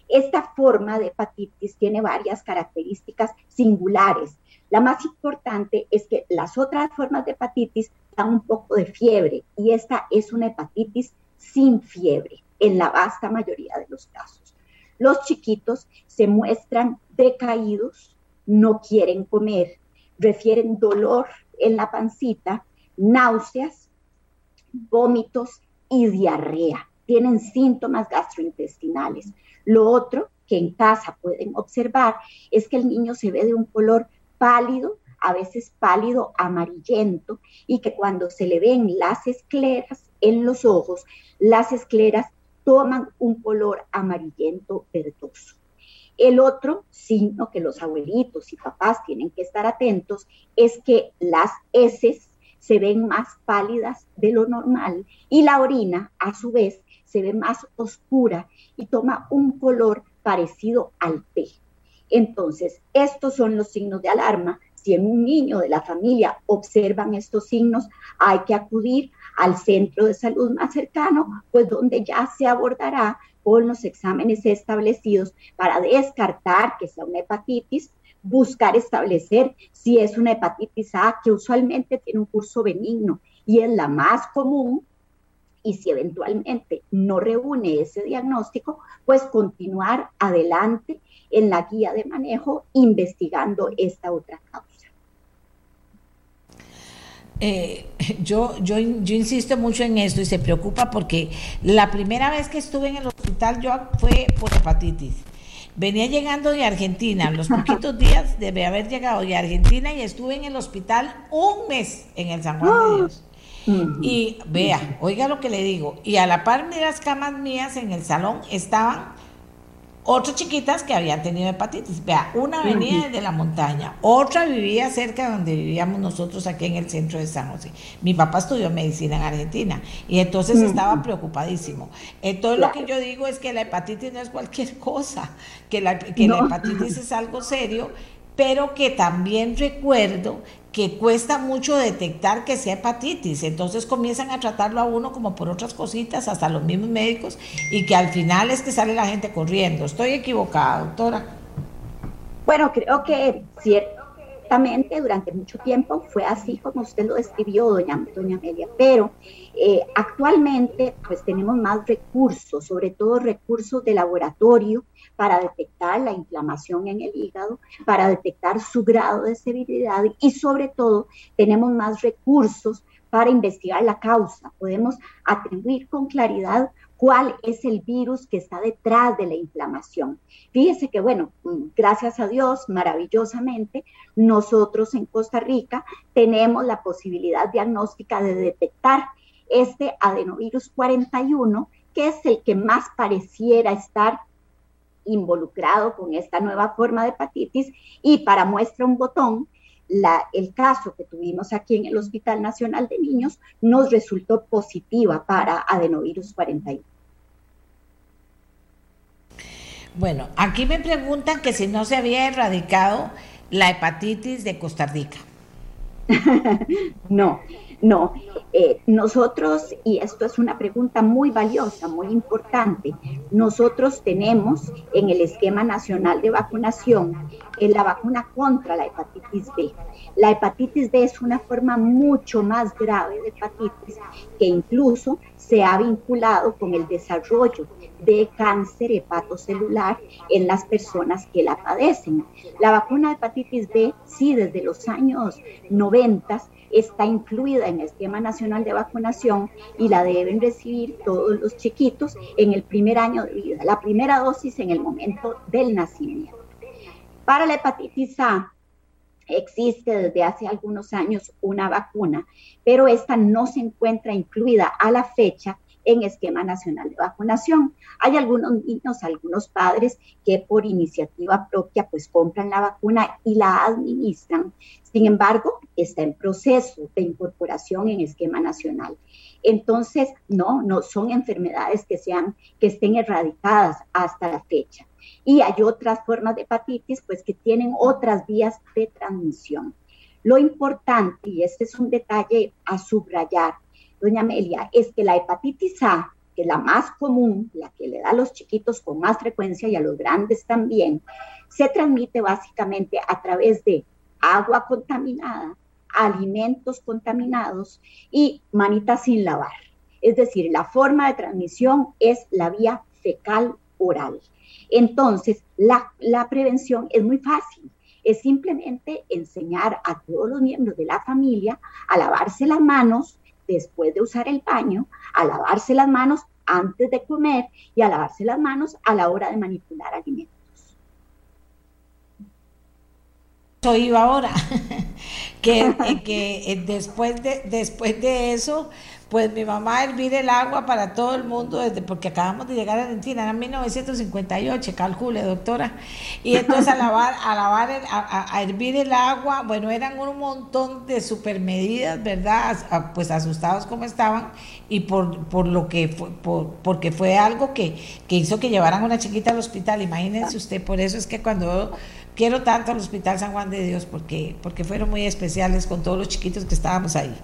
Speaker 5: Esta forma de hepatitis tiene varias características singulares. La más importante es que las otras formas de hepatitis un poco de fiebre y esta es una hepatitis sin fiebre en la vasta mayoría de los casos. Los chiquitos se muestran decaídos, no quieren comer, refieren dolor en la pancita, náuseas, vómitos y diarrea. Tienen síntomas gastrointestinales. Lo otro que en casa pueden observar es que el niño se ve de un color pálido, a veces pálido amarillento, y que cuando se le ven las escleras en los ojos, las escleras toman un color amarillento verdoso. El otro signo que los abuelitos y papás tienen que estar atentos es que las heces se ven más pálidas de lo normal y la orina, a su vez, se ve más oscura y toma un color parecido al té. Entonces, estos son los signos de alarma. Si en un niño de la familia observan estos signos, hay que acudir al centro de salud más cercano, pues donde ya se abordará con los exámenes establecidos para descartar que sea una hepatitis, buscar establecer si es una hepatitis A, que usualmente tiene un curso benigno y es la más común, y si eventualmente no reúne ese diagnóstico, pues continuar adelante en la guía de manejo investigando esta otra causa.
Speaker 2: Eh, yo, yo, yo insisto mucho en esto y se preocupa porque la primera vez que estuve en el hospital yo fue por hepatitis. Venía llegando de Argentina, los *laughs* poquitos días debe haber llegado de Argentina y estuve en el hospital un mes en el San Juan de ah. Dios. Y vea, oiga lo que le digo, y a la par de las camas mías en el salón estaban otras chiquitas que habían tenido hepatitis. Vea, una venía desde la montaña, otra vivía cerca de donde vivíamos nosotros aquí en el centro de San José. Mi papá estudió medicina en Argentina y entonces estaba preocupadísimo. Entonces lo que yo digo es que la hepatitis no es cualquier cosa, que la, que la hepatitis es algo serio, pero que también recuerdo que cuesta mucho detectar que sea hepatitis, entonces comienzan a tratarlo a uno como por otras cositas, hasta los mismos médicos, y que al final es que sale la gente corriendo. Estoy equivocada, doctora.
Speaker 5: Bueno, creo que ciertamente durante mucho tiempo fue así como usted lo describió, doña, doña Amelia, pero eh, actualmente pues tenemos más recursos, sobre todo recursos de laboratorio, para detectar la inflamación en el hígado, para detectar su grado de severidad y sobre todo tenemos más recursos para investigar la causa. Podemos atribuir con claridad cuál es el virus que está detrás de la inflamación. Fíjese que, bueno, gracias a Dios, maravillosamente, nosotros en Costa Rica tenemos la posibilidad diagnóstica de detectar este adenovirus 41, que es el que más pareciera estar involucrado con esta nueva forma de hepatitis y para muestra un botón, la, el caso que tuvimos aquí en el Hospital Nacional de Niños nos resultó positiva para adenovirus 41.
Speaker 2: Bueno, aquí me preguntan que si no se había erradicado la hepatitis de Costa Rica. *laughs*
Speaker 5: no, no, eh, nosotros, y esto es una pregunta muy valiosa, muy importante, nosotros tenemos en el esquema nacional de vacunación en la vacuna contra la hepatitis B. La hepatitis B es una forma mucho más grave de hepatitis que incluso se ha vinculado con el desarrollo de cáncer hepatocelular en las personas que la padecen. La vacuna de hepatitis B, sí, desde los años 90 está incluida en el esquema nacional de vacunación y la deben recibir todos los chiquitos en el primer año de vida, la primera dosis en el momento del nacimiento. Para la hepatitis A, existe desde hace algunos años una vacuna, pero esta no se encuentra incluida a la fecha en esquema nacional de vacunación. Hay algunos niños, algunos padres que por iniciativa propia pues compran la vacuna y la administran. Sin embargo, está en proceso de incorporación en esquema nacional. Entonces, no, no son enfermedades que sean que estén erradicadas hasta la fecha. Y hay otras formas de hepatitis pues que tienen otras vías de transmisión. Lo importante, y este es un detalle a subrayar, doña Amelia, es que la hepatitis A, que es la más común, la que le da a los chiquitos con más frecuencia y a los grandes también, se transmite básicamente a través de agua contaminada, alimentos contaminados y manitas sin lavar. Es decir, la forma de transmisión es la vía fecal oral. Entonces, la, la prevención es muy fácil es simplemente enseñar a todos los miembros de la familia a lavarse las manos después de usar el baño, a lavarse las manos antes de comer y a lavarse las manos a la hora de manipular alimentos.
Speaker 2: iba ahora, *laughs* que, que después, de, después de eso pues mi mamá hervir el agua para todo el mundo, desde porque acabamos de llegar a Argentina, era 1958, calcule, doctora. Y entonces a lavar, a lavar, a, hervir el agua, bueno, eran un montón de supermedidas, ¿verdad? pues asustados como estaban, y por, por lo que fue, por, porque fue algo que, que hizo que llevaran a una chiquita al hospital. Imagínense usted, por eso es que cuando quiero tanto al Hospital San Juan de Dios, porque, porque fueron muy especiales con todos los chiquitos que estábamos ahí.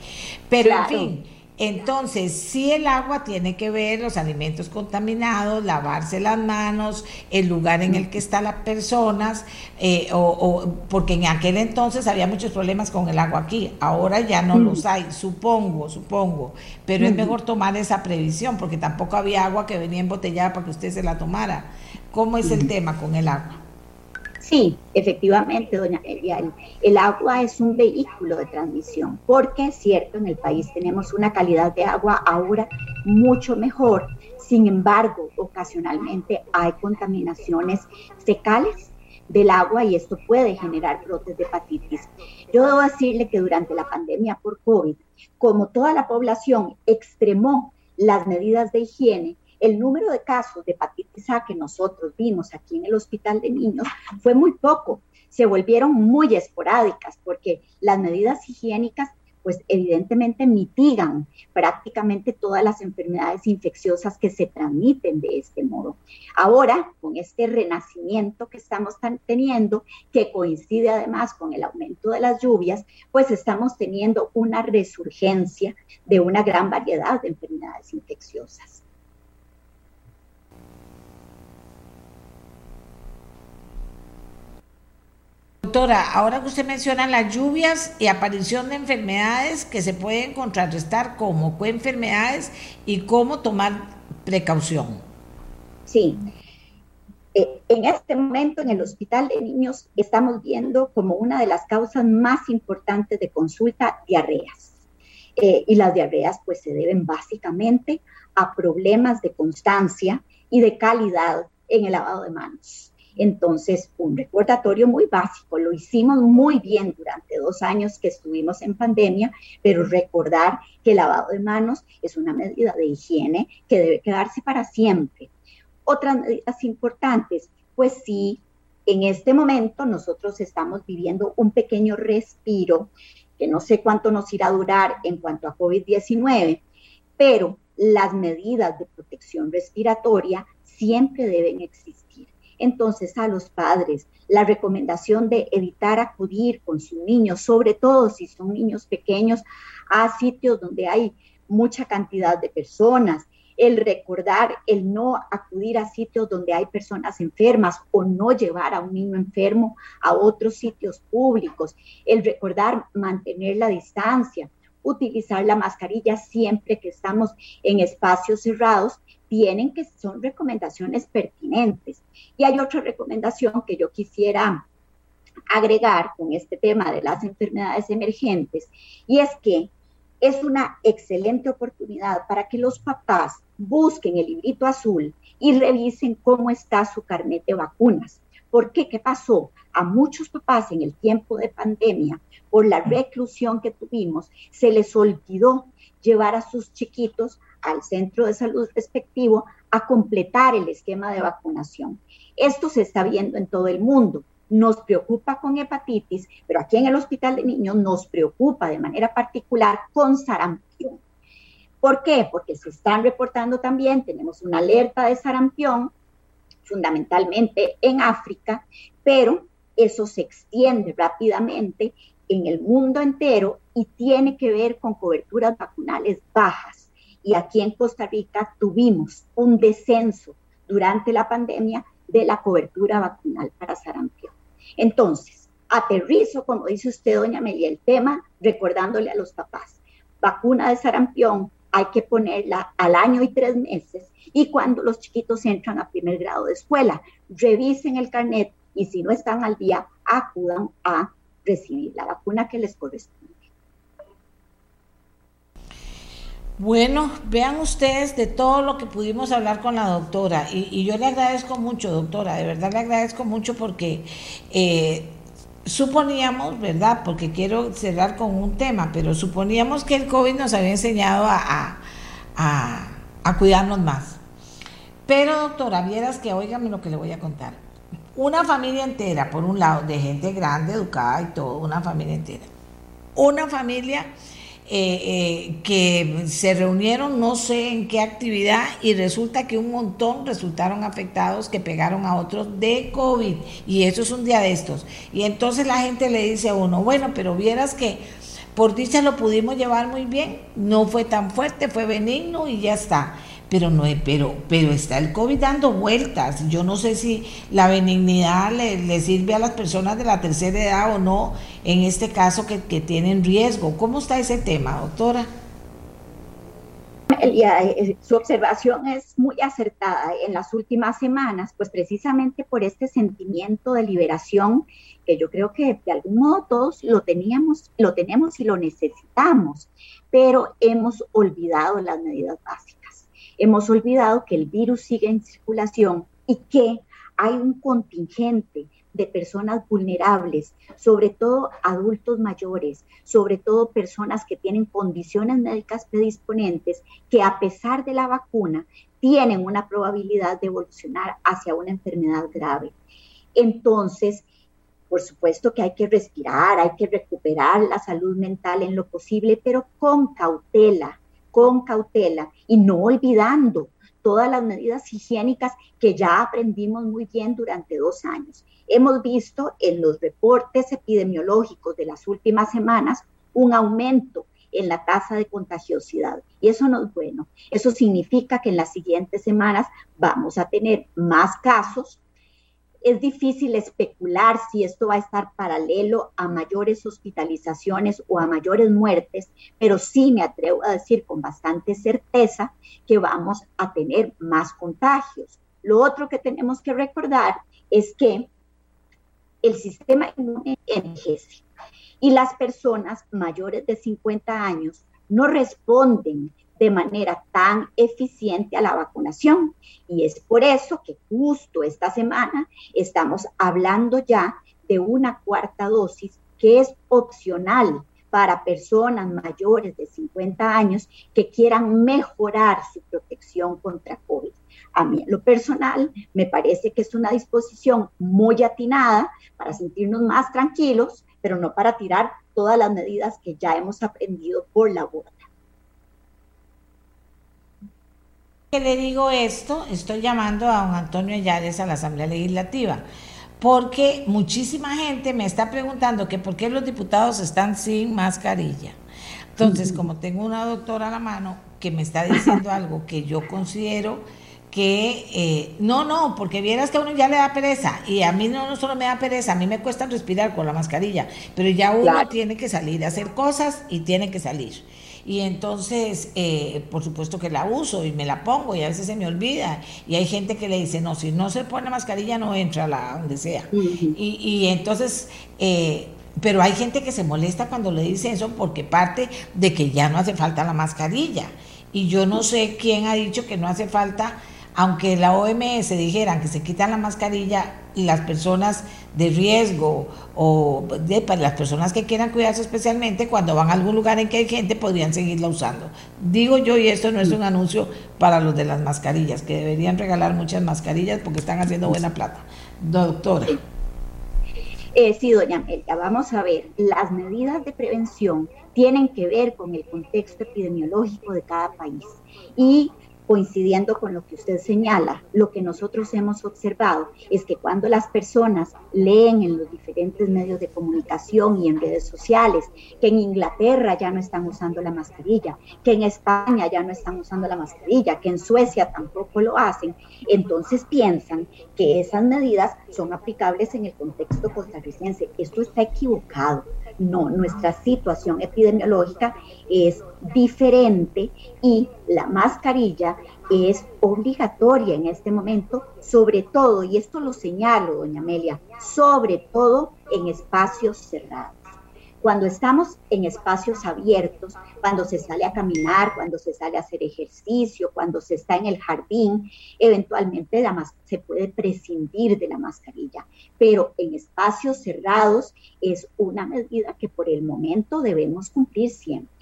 Speaker 2: Pero en fin entonces, si el agua tiene que ver los alimentos contaminados, lavarse las manos, el lugar en el que están las personas, eh, o, porque en aquel entonces había muchos problemas con el agua aquí, ahora ya no los hay, supongo, supongo, pero es mejor tomar esa previsión, porque tampoco había agua que venía embotellada para que usted se la tomara. ¿Cómo es el tema con el agua?
Speaker 5: Sí, efectivamente, doña Elia, el, agua es un vehículo de transmisión, porque es cierto, en el país tenemos una calidad de agua ahora mucho mejor, sin embargo, ocasionalmente hay contaminaciones fecales del agua y esto puede generar brotes de hepatitis. Yo debo decirle que durante la pandemia por COVID, como toda la población extremó las medidas de higiene, el número de casos de hepatitis A que nosotros vimos aquí en el hospital de niños fue muy poco. Se volvieron muy esporádicas porque las medidas higiénicas pues evidentemente mitigan prácticamente todas las enfermedades infecciosas que se transmiten de este modo. Ahora, con este renacimiento que estamos teniendo, que coincide además con el aumento de las lluvias, pues estamos teniendo una resurgencia de una gran variedad de enfermedades infecciosas.
Speaker 2: Doctora, ahora que usted menciona las lluvias y aparición de enfermedades que se pueden contrarrestar como coenfermedades y cómo tomar precaución.
Speaker 5: Sí. Eh, en este momento en el Hospital de Niños estamos viendo como una de las causas más importantes de consulta diarreas. Eh, y las diarreas pues se deben básicamente a problemas de constancia y de calidad en el lavado de manos. Entonces, un recordatorio muy básico, lo hicimos muy bien durante dos años que estuvimos en pandemia, pero recordar que el lavado de manos es una medida de higiene que debe quedarse para siempre. Otras medidas importantes, pues sí, en este momento nosotros estamos viviendo un pequeño respiro que no sé cuánto nos irá a durar en cuanto a COVID-19, pero las medidas de protección respiratoria siempre deben existir. Entonces, a los padres, la recomendación de evitar acudir con sus niños, sobre todo si son niños pequeños, a sitios donde hay mucha cantidad de personas, el recordar el no acudir a sitios donde hay personas enfermas o no llevar a un niño enfermo a otros sitios públicos, el recordar mantener la distancia, utilizar la mascarilla siempre que estamos en espacios cerrados tienen que son recomendaciones pertinentes. Y hay otra recomendación que yo quisiera agregar con este tema de las enfermedades emergentes, y es que es una excelente oportunidad para que los papás busquen el librito azul y revisen cómo está su carnet de vacunas. ¿Por qué? ¿Qué pasó? A muchos papás en el tiempo de pandemia, por la reclusión que tuvimos, se les olvidó llevar a sus chiquitos al centro de salud respectivo a completar el esquema de vacunación. Esto se está viendo en todo el mundo. Nos preocupa con hepatitis, pero aquí en el Hospital de Niños nos preocupa de manera particular con sarampión. ¿Por qué? Porque se están reportando también, tenemos una alerta de sarampión, fundamentalmente en África, pero eso se extiende rápidamente en el mundo entero y tiene que ver con coberturas vacunales bajas. Y aquí en Costa Rica tuvimos un descenso durante la pandemia de la cobertura vacunal para sarampión. Entonces, aterrizo, como dice usted, doña Amelia, el tema, recordándole a los papás, vacuna de sarampión hay que ponerla al año y tres meses y cuando los chiquitos entran a primer grado de escuela, revisen el carnet y si no están al día, acudan a recibir la vacuna que les corresponde.
Speaker 2: Bueno, vean ustedes de todo lo que pudimos hablar con la doctora y, yo le agradezco mucho, doctora, de verdad le agradezco mucho porque eh, suponíamos, ¿verdad? Porque quiero cerrar con un tema, pero suponíamos que el COVID nos había enseñado a, a, cuidarnos más. Pero doctora, vieras que oígame lo que le voy a contar. Una familia entera, por un lado, de gente grande, educada y todo, una familia entera. Una familia eh, eh, que se reunieron no sé en qué actividad y resulta que un montón resultaron afectados que pegaron a otros de COVID y eso es un día de estos. Y entonces la gente le dice a uno, bueno, pero vieras que por dicha lo pudimos llevar muy bien, no fue tan fuerte, fue benigno y ya está pero no pero pero está el COVID dando vueltas. Yo no sé si la benignidad le, sirve a las personas de la tercera edad o no, en este caso que, tienen riesgo. ¿Cómo está ese tema, doctora?
Speaker 5: Eh, su observación es muy acertada en las últimas semanas, pues precisamente por este sentimiento de liberación que yo creo que de algún modo todos lo teníamos, lo tenemos y lo necesitamos, pero hemos olvidado las medidas básicas. Hemos olvidado que el virus sigue en circulación y que hay un contingente de personas vulnerables, sobre todo adultos mayores, sobre todo personas que tienen condiciones médicas predisponentes, que a pesar de la vacuna tienen una probabilidad de evolucionar hacia una enfermedad grave. Entonces, por supuesto que hay que respirar, hay que recuperar la salud mental en lo posible, pero con cautela, con cautela y no olvidando todas las medidas higiénicas que ya aprendimos muy bien durante dos años. Hemos visto en los reportes epidemiológicos de las últimas semanas un aumento en la tasa de contagiosidad. Y eso no es bueno. Eso significa que en las siguientes semanas vamos a tener más casos, es difícil especular si esto va a estar paralelo a mayores hospitalizaciones o a mayores muertes, pero sí me atrevo a decir con bastante certeza que vamos a tener más contagios. Lo otro que tenemos que recordar es que el sistema inmune envejece y las personas mayores de 50 años no responden de manera tan eficiente a la vacunación. Y es por eso que justo esta semana estamos hablando ya de una cuarta dosis que es opcional para personas mayores de 50 años que quieran mejorar su protección contra COVID. A mí, en lo personal, me parece que es una disposición muy atinada para sentirnos más tranquilos, pero no para tirar todas las medidas que ya hemos aprendido por la borda.
Speaker 2: le digo esto, estoy llamando a don Antonio Ayales a la Asamblea Legislativa, porque muchísima gente me está preguntando que por qué los diputados están sin mascarilla. Entonces, *laughs* como tengo una doctora a la mano que me está diciendo *laughs* algo que yo considero que eh, no, no, porque vieras que a uno ya le da pereza y a mí no, solo me da pereza, a mí me cuesta respirar con la mascarilla, pero ya uno tiene que salir a hacer cosas y tiene que salir. Y entonces, eh, por supuesto que la uso y me la pongo y a veces se me olvida. Y hay gente que le dice, no, si no se pone mascarilla no entra a la donde sea. y, y, entonces, eh, pero hay gente que se molesta cuando le dice eso porque parte de que ya no hace falta la mascarilla. Y yo no sé quién ha dicho que no hace falta aunque la OMS dijeran que se quitan la mascarilla, las personas de riesgo o de, para las personas que quieran cuidarse especialmente, cuando van a algún lugar en que hay gente, podrían seguirla usando. Digo yo, y esto no es un anuncio para los de las mascarillas, que deberían regalar muchas mascarillas porque están haciendo buena plata. Doctora.
Speaker 5: Eh, sí, doña Amelia, vamos a ver, las medidas de prevención tienen que ver con el contexto epidemiológico de cada país. Y coincidiendo con lo que usted señala, lo que nosotros hemos observado es que cuando las personas leen en los diferentes medios de comunicación y en redes sociales que en Inglaterra ya no están usando la mascarilla, que en España ya no están usando la mascarilla, que en Suecia tampoco lo hacen, entonces piensan que esas medidas son aplicables en el contexto costarricense. Esto está equivocado. No, nuestra situación epidemiológica es diferente y la mascarilla es obligatoria en este momento, sobre todo, y esto lo señalo, doña Amelia, sobre todo en espacios cerrados. Cuando estamos en espacios abiertos, cuando se sale a caminar, cuando se sale a hacer ejercicio, cuando se está en el jardín, eventualmente se puede prescindir de la mascarilla, pero en espacios cerrados es una medida que por el momento debemos cumplir siempre.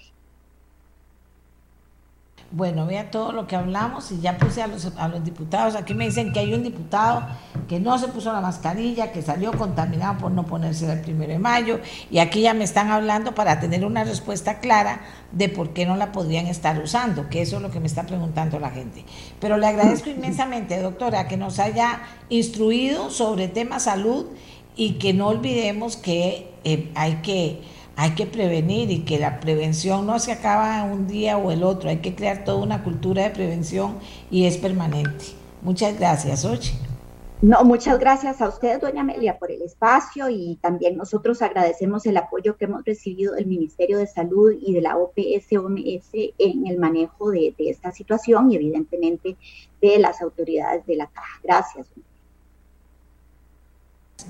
Speaker 2: Bueno, vea todo lo que hablamos y ya puse a los, a los diputados. Aquí me dicen que hay un diputado que no se puso la mascarilla, que salió contaminado por no ponerse el primero de mayo. Y aquí ya me están hablando para tener una respuesta clara de por qué no la podrían estar usando, que eso es lo que me está preguntando la gente. Pero le agradezco *clears throat* inmensamente, doctora, que nos haya instruido sobre tema salud y que no olvidemos que eh, hay que hay que prevenir y que la prevención no se acaba un día o el otro, hay que crear toda una cultura de prevención y es permanente. Muchas gracias, Ochi.
Speaker 5: No, muchas gracias a usted, doña Amelia, por el espacio y también nosotros agradecemos el apoyo que hemos recibido del Ministerio de Salud y de la OPS-OMS en el manejo de, de esta situación y evidentemente de las autoridades de la Caja. Gracias.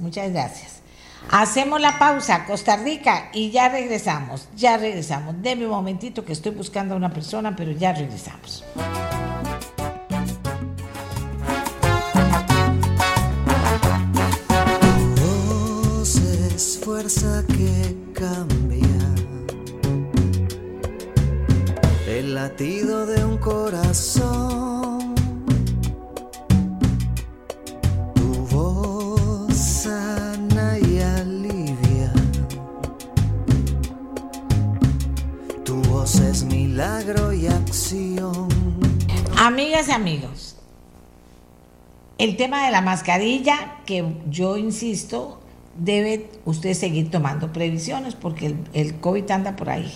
Speaker 2: Muchas gracias. Hacemos la pausa, Costa Rica, y ya regresamos, ya regresamos. Deme un momentito que estoy buscando a una persona, pero ya regresamos.
Speaker 4: que cambia el latido de un corazón
Speaker 2: Amigas y amigos, el tema de la mascarilla, que yo insisto, debe usted seguir tomando previsiones porque el, el, COVID anda por ahí.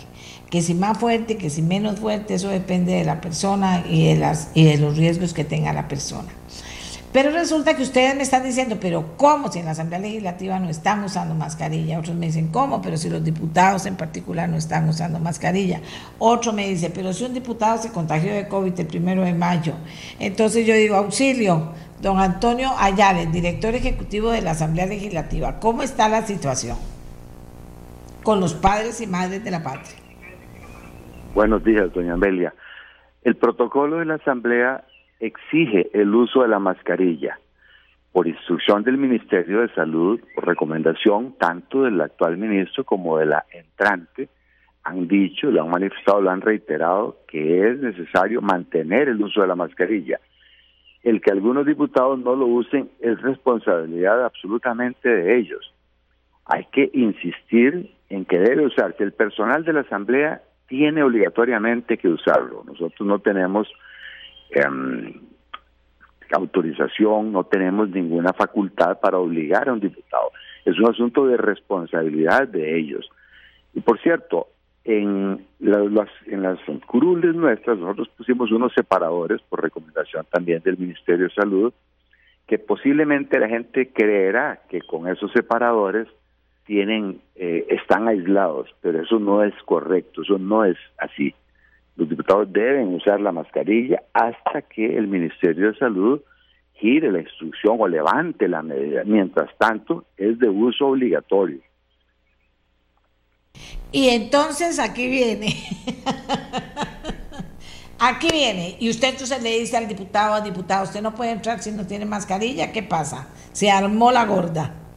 Speaker 2: Que si más fuerte, que si menos fuerte, eso depende de la persona y de, las, y de los riesgos que tenga la persona. Pero resulta que ustedes me están diciendo, pero ¿cómo si en la Asamblea Legislativa no están usando mascarilla? Otros me dicen, ¿cómo? Pero si los diputados en particular no están usando mascarilla. Otro me dice, pero si un diputado se contagió de COVID el primero de mayo. Entonces yo digo, auxilio, don Antonio Ayala, director ejecutivo de la Asamblea Legislativa, ¿cómo está la situación con los padres y madres de la patria?
Speaker 6: Buenos días, doña Amelia. El protocolo de la Asamblea exige el uso de la mascarilla por instrucción del Ministerio de Salud, por recomendación tanto del actual ministro como de la entrante, han dicho, lo han manifestado, lo han reiterado, que es necesario mantener el uso de la mascarilla. El que algunos diputados no lo usen es responsabilidad absolutamente de ellos. Hay que insistir en que debe usarse. El personal de la Asamblea tiene obligatoriamente que usarlo. Nosotros no tenemos eh, autorización, no tenemos ninguna facultad para obligar a un diputado. Es un asunto de responsabilidad de ellos. Y por cierto, en las, en curules nuestras nosotros pusimos unos separadores por recomendación también del Ministerio de Salud, que posiblemente la gente creerá que con esos separadores tienen eh, están aislados, pero eso no es correcto, eso no es así los diputados deben usar la mascarilla hasta que el Ministerio de Salud gire la instrucción o levante la medida. Mientras tanto, es de uso obligatorio.
Speaker 2: Y entonces aquí viene, *laughs* aquí viene, y usted entonces le dice al diputado, al diputado, usted no puede entrar si no tiene mascarilla, ¿qué pasa? Se armó la gorda.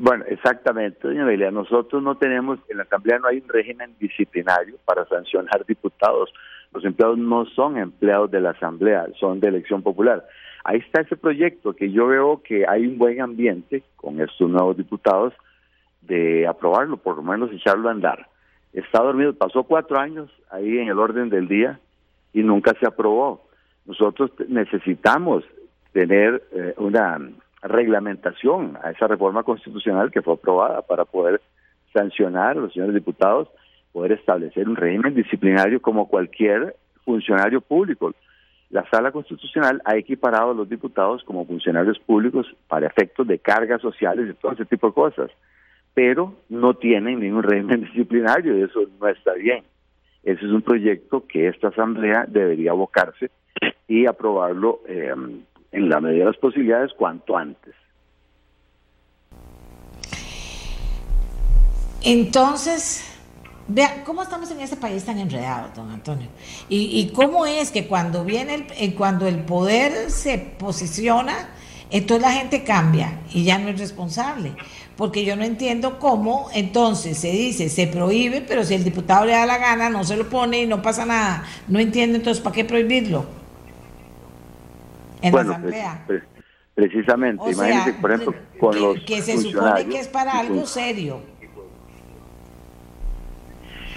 Speaker 6: Bueno, exactamente, doña Amelia. Nosotros no tenemos, en la Asamblea no hay un régimen disciplinario para sancionar *laughs* diputados. Los empleados no son empleados de la Asamblea, son de elección popular. Ahí está ese proyecto que yo veo que hay un buen ambiente con estos nuevos diputados de aprobarlo, por lo menos echarlo a andar. Está dormido, pasó cuatro años ahí en el orden del día y nunca se aprobó. Nosotros necesitamos tener eh, una reglamentación a esa reforma constitucional que fue aprobada para poder sancionar a los señores diputados, poder establecer un régimen disciplinario como cualquier funcionario público. La sala constitucional ha equiparado a los diputados como funcionarios públicos para efectos de cargas sociales y todo ese tipo de cosas, pero no tienen ningún régimen *laughs* disciplinario y eso no está bien. Ese es un proyecto que esta asamblea debería abocarse y aprobarlo eh, en la medida de las posibilidades cuanto antes.
Speaker 2: Entonces, vea cómo estamos en este país tan enredado, don Antonio. Y, cómo es que cuando viene el, eh, cuando el poder se posiciona, entonces la gente cambia y ya no es responsable. Porque yo no entiendo cómo entonces se dice, se prohíbe, pero si el diputado le da la gana, no se lo pone y no pasa nada. No entiendo entonces para qué prohibirlo
Speaker 6: en la asamblea. precisamente, imagínense, por ejemplo, con los
Speaker 2: que se supone que es para algo serio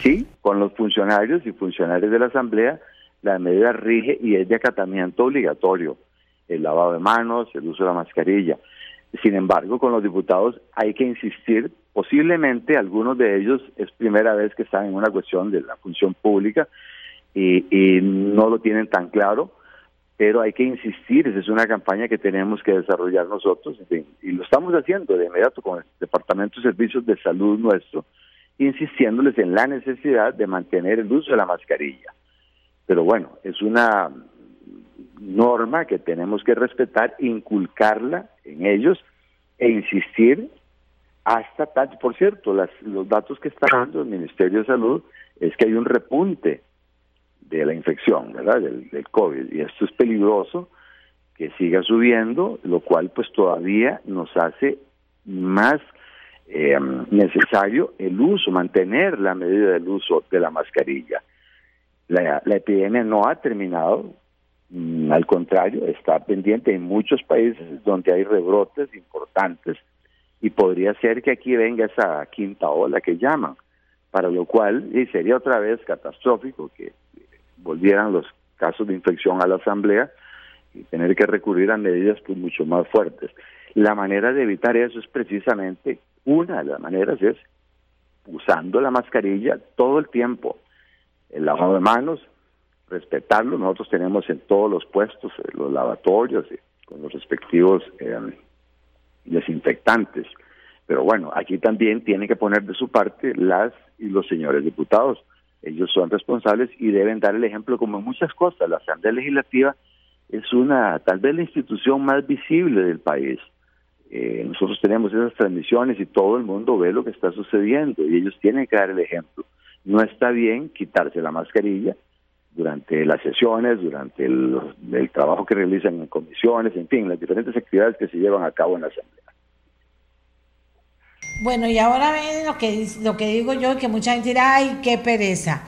Speaker 6: Sí, con los funcionarios y funcionarios de la Asamblea, la medida rige y es de acatamiento obligatorio, el lavado de manos, el uso de la mascarilla. Sin embargo, con los diputados hay que insistir, posiblemente algunos de ellos es primera vez que están en una cuestión de la función pública y, no lo tienen tan claro, pero hay que insistir, esa es una campaña que tenemos que desarrollar nosotros, y lo estamos haciendo de inmediato con el Departamento de Servicios de Salud nuestro, insistiéndoles en la necesidad de mantener el uso de la mascarilla. Pero bueno, es una norma que tenemos que respetar, inculcarla en ellos e insistir hasta tal, por cierto, las, los datos que está dando el Ministerio de Salud es que hay un repunte de la infección, ¿verdad? Del, del COVID y esto es peligroso que siga subiendo, lo cual pues todavía nos hace más eh, necesario el uso, mantener la medida del uso de la mascarilla. La, epidemia no ha terminado, mm, al contrario, está pendiente en muchos países donde hay rebrotes importantes y podría ser que aquí venga esa quinta ola que llaman, para lo cual y sería otra vez catastrófico que volvieran los casos de infección a la asamblea y tener que recurrir a medidas pues mucho más fuertes. La manera de evitar eso es precisamente una de las maneras es usando la mascarilla todo el tiempo, el lavado de manos, respetarlo. Nosotros tenemos en todos los puestos, eh, los lavatorios, eh, con los respectivos eh, desinfectantes. Pero bueno, aquí también tienen que poner de su parte las y los señores diputados. Ellos son responsables y deben dar el ejemplo como en muchas cosas. La Asamblea Legislativa es una, tal vez la institución más visible del país. Eh, nosotros tenemos esas transmisiones y todo el mundo ve lo que está sucediendo y ellos tienen que dar el ejemplo. No está bien quitarse la mascarilla durante las sesiones, durante el, trabajo que realizan en comisiones, en fin, las diferentes actividades que se llevan a cabo en la Asamblea.
Speaker 2: Bueno, y ahora ven lo que, lo que digo yo, que mucha gente dirá, ay, qué pereza.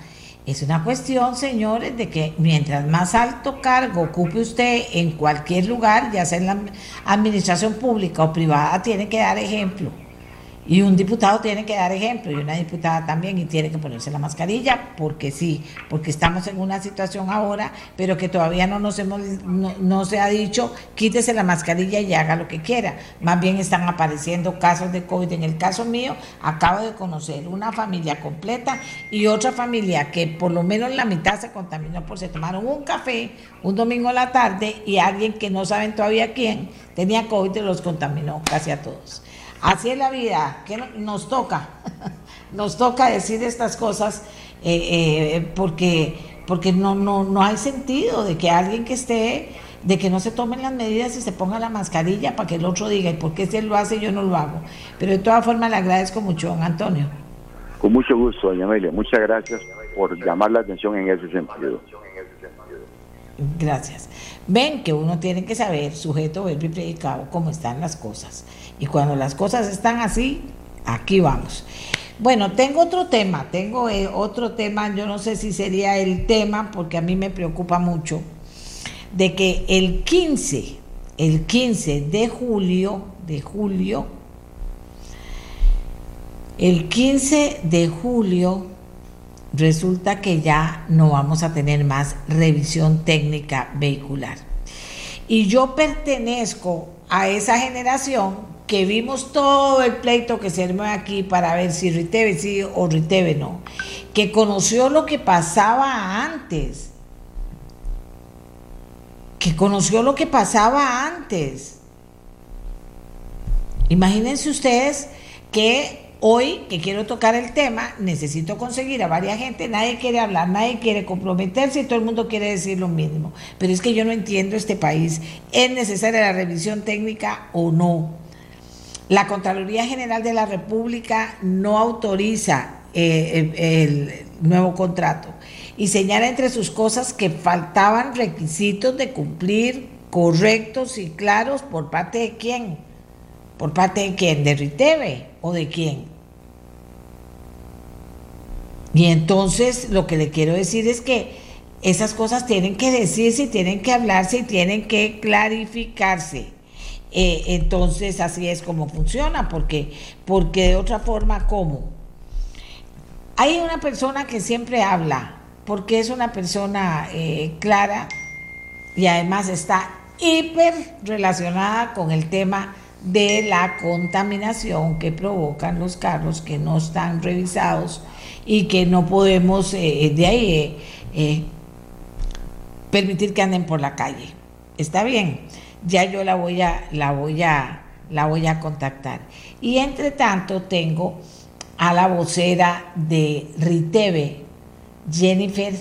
Speaker 2: Es una cuestión, señores, de que mientras más alto cargo ocupe usted en cualquier lugar, ya sea en la administración pública o privada, tiene que dar ejemplo. Y un diputado tiene que dar ejemplo y una diputada también y tiene que ponerse la mascarilla porque sí, porque estamos en una situación ahora, pero que todavía no nos hemos no, se ha dicho quítese la mascarilla y haga lo que quiera. Más bien están apareciendo casos de COVID. En el caso mío, acabo de conocer una familia completa y otra familia que por lo menos la mitad se contaminó por se tomaron un café un domingo a la tarde y alguien que no saben todavía quién tenía COVID y los contaminó casi a todos. Así es la vida, que nos toca, *laughs* nos toca decir estas cosas eh, eh, porque, porque no, no, no hay sentido de que alguien que esté, de que no se tomen las medidas y se ponga la mascarilla para que el otro diga, ¿y por qué si él lo hace y yo no lo hago? Pero de todas formas le agradezco mucho, don Antonio.
Speaker 6: Con mucho gusto, doña Amelia. Muchas gracias por llamar la atención en ese sentido.
Speaker 2: Gracias. Ven que uno tiene que saber, sujeto, verbo y predicado, cómo están las cosas. Y cuando las cosas están así, aquí vamos. Bueno, tengo otro tema, tengo eh, otro tema, yo no sé si sería el tema, porque a mí me preocupa mucho, de que el 15, el 15 de julio, de julio, el 15 de julio resulta que ya no vamos a tener más revisión técnica vehicular. Y yo pertenezco a esa generación que vimos todo el pleito que se armó aquí para ver si Riteve sí o Riteve no, que conoció lo que pasaba antes, que conoció lo que pasaba antes. Imagínense ustedes que hoy que quiero tocar el tema, necesito conseguir a varias gente, nadie quiere hablar, nadie quiere comprometerse y todo el mundo quiere decir lo mismo. Pero es que yo no entiendo este país, ¿es necesaria la revisión técnica o no? La Contraloría General de la República no autoriza eh, el nuevo contrato y señala entre sus cosas que faltaban requisitos de cumplir correctos y claros por parte de quién. ¿Por parte de quién? ¿De Riteve o de quién? Y entonces lo que le quiero decir es que esas cosas tienen que decirse, tienen que hablarse y tienen que clarificarse. Eh, entonces así es como funciona, porque, porque de otra forma, ¿cómo? Hay una persona que siempre habla, porque es una persona eh, clara y además está hiper relacionada con el tema de la contaminación que provocan los carros que no están revisados y que no podemos eh, de ahí permitir que anden por la calle. Está bien, ya yo la voy a, la voy a, la voy a contactar. Y entre tanto tengo a la vocera de Riteve, Jennifer,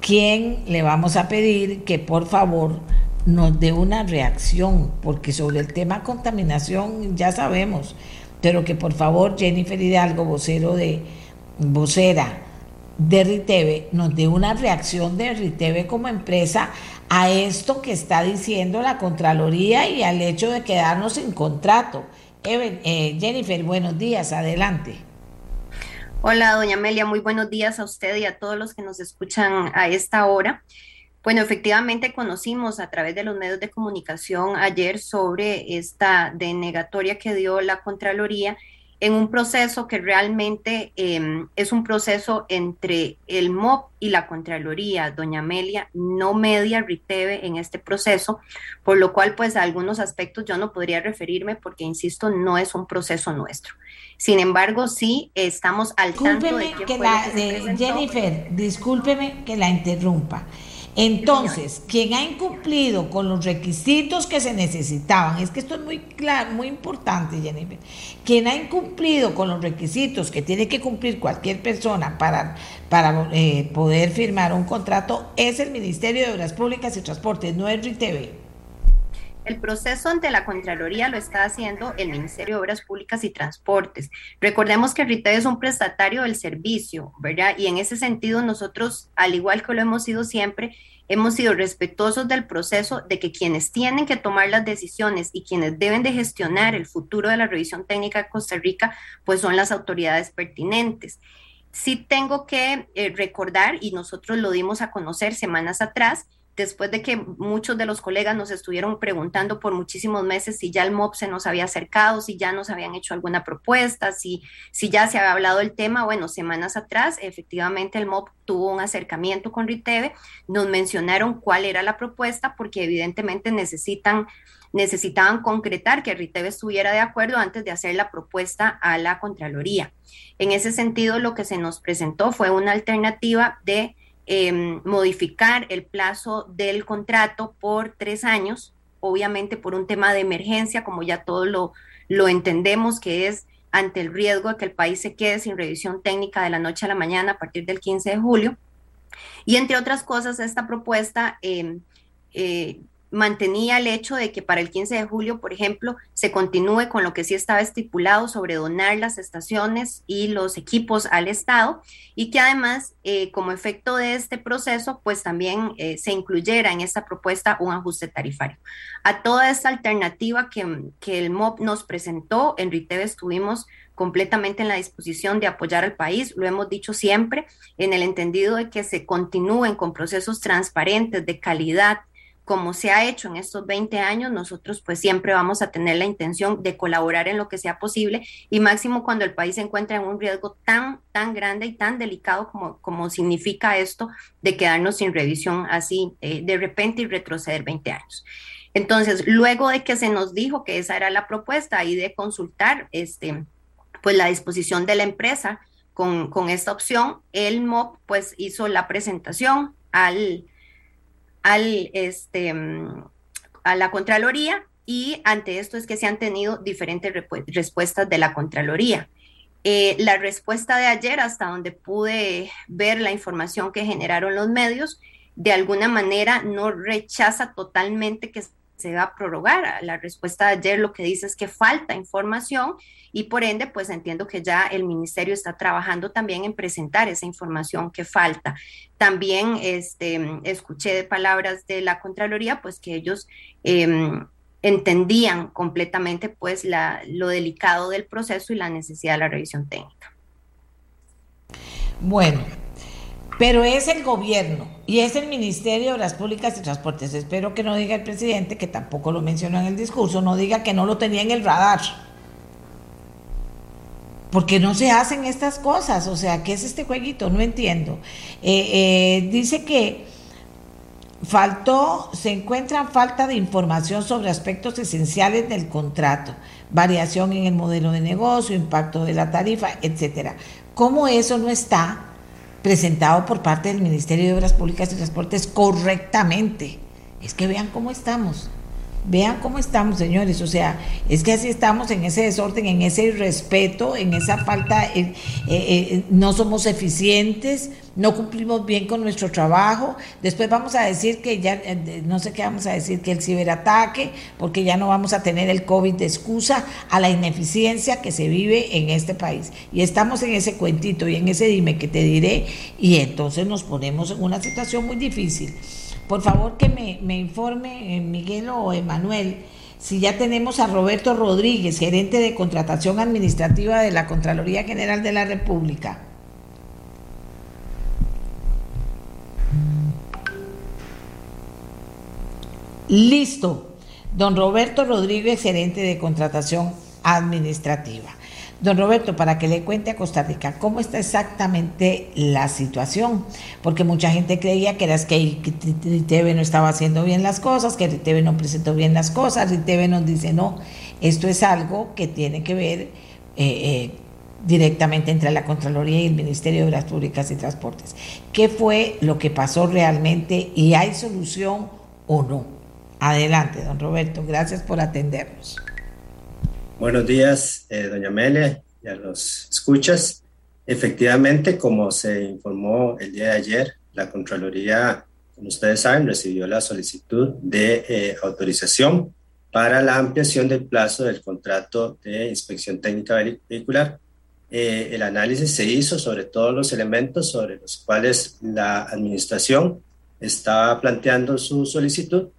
Speaker 2: quien le vamos a pedir que por favor nos dé una reacción, porque sobre el tema contaminación ya sabemos, pero que por favor Jennifer Hidalgo, vocero de, vocera de Riteve, nos dé una reacción de Riteve como empresa a esto que está diciendo la Contraloría y al hecho de quedarnos sin contrato. Eh, Jennifer, buenos días, adelante.
Speaker 7: Hola, doña Amelia, muy buenos días a usted y a todos los que nos escuchan a esta hora. Bueno, efectivamente conocimos a través de los medios de comunicación ayer sobre esta denegatoria que dio la Contraloría en un proceso que realmente em, es un proceso entre el MOP y la Contraloría. Doña Amelia no media Riteve en este proceso, por lo cual pues a algunos aspectos yo no podría referirme porque, insisto, no es un proceso nuestro. Sin embargo, sí estamos al tanto de
Speaker 2: que, la, Jennifer, discúlpeme que la interrumpa. Entonces, quien ha incumplido con los requisitos que se necesitaban, es que esto es muy claro, muy importante, Jennifer, quien ha incumplido con los requisitos que tiene que cumplir cualquier persona para, para eh, poder firmar un contrato es el Ministerio de Obras Públicas y Transportes, no es RITV.
Speaker 7: El proceso ante la Contraloría lo está haciendo el Ministerio de Obras Públicas y Transportes. Recordemos que RITEV es un prestatario del servicio, ¿verdad? Y en ese sentido nosotros, al igual que lo hemos sido siempre, hemos sido respetuosos del proceso de que quienes tienen que tomar las decisiones y quienes deben de gestionar el futuro de la revisión técnica de Costa Rica, pues son las autoridades pertinentes. Sí tengo que eh, recordar, y nosotros lo dimos a conocer semanas atrás, después de que muchos de los colegas nos estuvieron preguntando por muchísimos meses si ya el MOP se nos había acercado, si ya nos habían hecho alguna propuesta, si, si ya se había hablado el tema. Bueno, semanas atrás, efectivamente, el MOP tuvo un acercamiento con Riteve, nos mencionaron cuál era la propuesta, porque evidentemente necesitan necesitaban concretar que Riteve estuviera de acuerdo antes de hacer la propuesta a la Contraloría. En ese sentido, lo que se nos presentó fue una alternativa de Em, modificar el plazo del contrato por tres años, obviamente por un tema de emergencia, como ya todos lo, lo entendemos, que es ante el riesgo de que el país se quede sin revisión técnica de la noche a la mañana a partir del 15 de julio. Y entre otras cosas, esta propuesta eh, eh, mantenía el hecho de que para el 15 de julio, por ejemplo, se continúe con lo que sí estaba estipulado sobre donar las estaciones y los equipos al Estado y que además, eh, como efecto de este proceso, pues también eh, se incluyera en esta propuesta un ajuste tarifario. A toda esta alternativa que, que el MOP nos presentó, en RITEV estuvimos completamente en la disposición de apoyar al país, lo hemos dicho siempre, en el entendido de que se continúen con procesos transparentes de calidad, como se ha hecho en estos 20 años, nosotros pues siempre vamos a tener la intención de colaborar en lo que sea posible y máximo cuando el país se encuentra en un riesgo tan, tan grande y tan delicado como, como significa esto de quedarnos sin revisión así eh, de repente y retroceder 20 años. Entonces, luego de que se nos dijo que esa era la propuesta y de consultar este, pues la disposición de la empresa con, con esta opción, el MOP pues hizo la presentación al este, mm, a la Contraloría y ante esto es que se han tenido diferentes respuestas de la Contraloría. Eh, la respuesta de ayer, hasta donde pude ver la información que generaron los medios, de alguna manera no rechaza totalmente que se va a prorrogar. La respuesta de ayer lo que dice es que falta información y por ende, pues entiendo que ya el ministerio está trabajando también en presentar esa información que falta. También este, escuché de palabras de la Contraloría, pues que ellos em, entendían completamente pues la, lo delicado del proceso y la necesidad de la revisión técnica.
Speaker 2: Bueno, pero es el gobierno y es el Ministerio de Obras Públicas y Transportes. Espero que no diga el presidente, que tampoco lo mencionó en el discurso, no diga que no lo tenía en el radar. Porque no se hacen estas cosas, o sea, ¿qué es este jueguito? No entiendo. Eh, eh, dice que faltó, se encuentra falta de información sobre aspectos esenciales del contrato, variación en el modelo de negocio, impacto de la tarifa, etcétera. ¿Cómo eso no está? Presentado por parte del Ministerio de Obras Públicas y Transportes correctamente. Es que vean cómo estamos. Vean cómo estamos, señores. O sea, es que así estamos en ese desorden, en ese irrespeto, en esa falta, eh, eh, eh, no somos eficientes, no cumplimos bien con nuestro trabajo. Después vamos a decir que ya, no sé qué vamos a decir, que el ciberataque, porque ya no vamos a tener el COVID de excusa a la ineficiencia que se vive en este país. Y estamos en ese cuentito y en ese dime que te diré, y entonces nos ponemos en una situación muy difícil. Por favor que me, informe eh, Miguel o Emanuel si ya tenemos a Roberto Rodríguez, gerente de contratación administrativa de la Contraloría General de la República. Listo. Don Roberto Rodríguez, gerente de contratación administrativa. Don Roberto, para que le cuente a Costa Rica cómo está exactamente la situación, porque mucha gente creía que era que Riteve no estaba haciendo bien las cosas, que Riteve no presentó bien las cosas, Riteve nos dice no, esto es algo que tiene que ver eh, eh, directamente entre la Contraloría y el Ministerio de Obras Públicas y Transportes. ¿Qué fue lo que pasó realmente y hay solución o no? Adelante, don Roberto, gracias por atendernos.
Speaker 8: Buenos días, eh, doña Amelia, y a los escuchas. Efectivamente, como se informó el día de ayer, la Contraloría, como ustedes saben, recibió la solicitud de eh, autorización para la ampliación del plazo del contrato de inspección técnica vehicular. Eh, el análisis se hizo sobre todos los elementos sobre los cuales la administración estaba planteando su solicitud,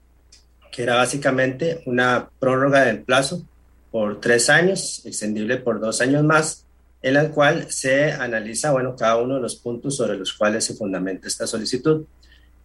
Speaker 8: que era básicamente una prórroga del plazo por tres años, extendible por dos años más, en la cual se analiza, bueno, cada uno de los puntos sobre los cuales se fundamenta esta solicitud.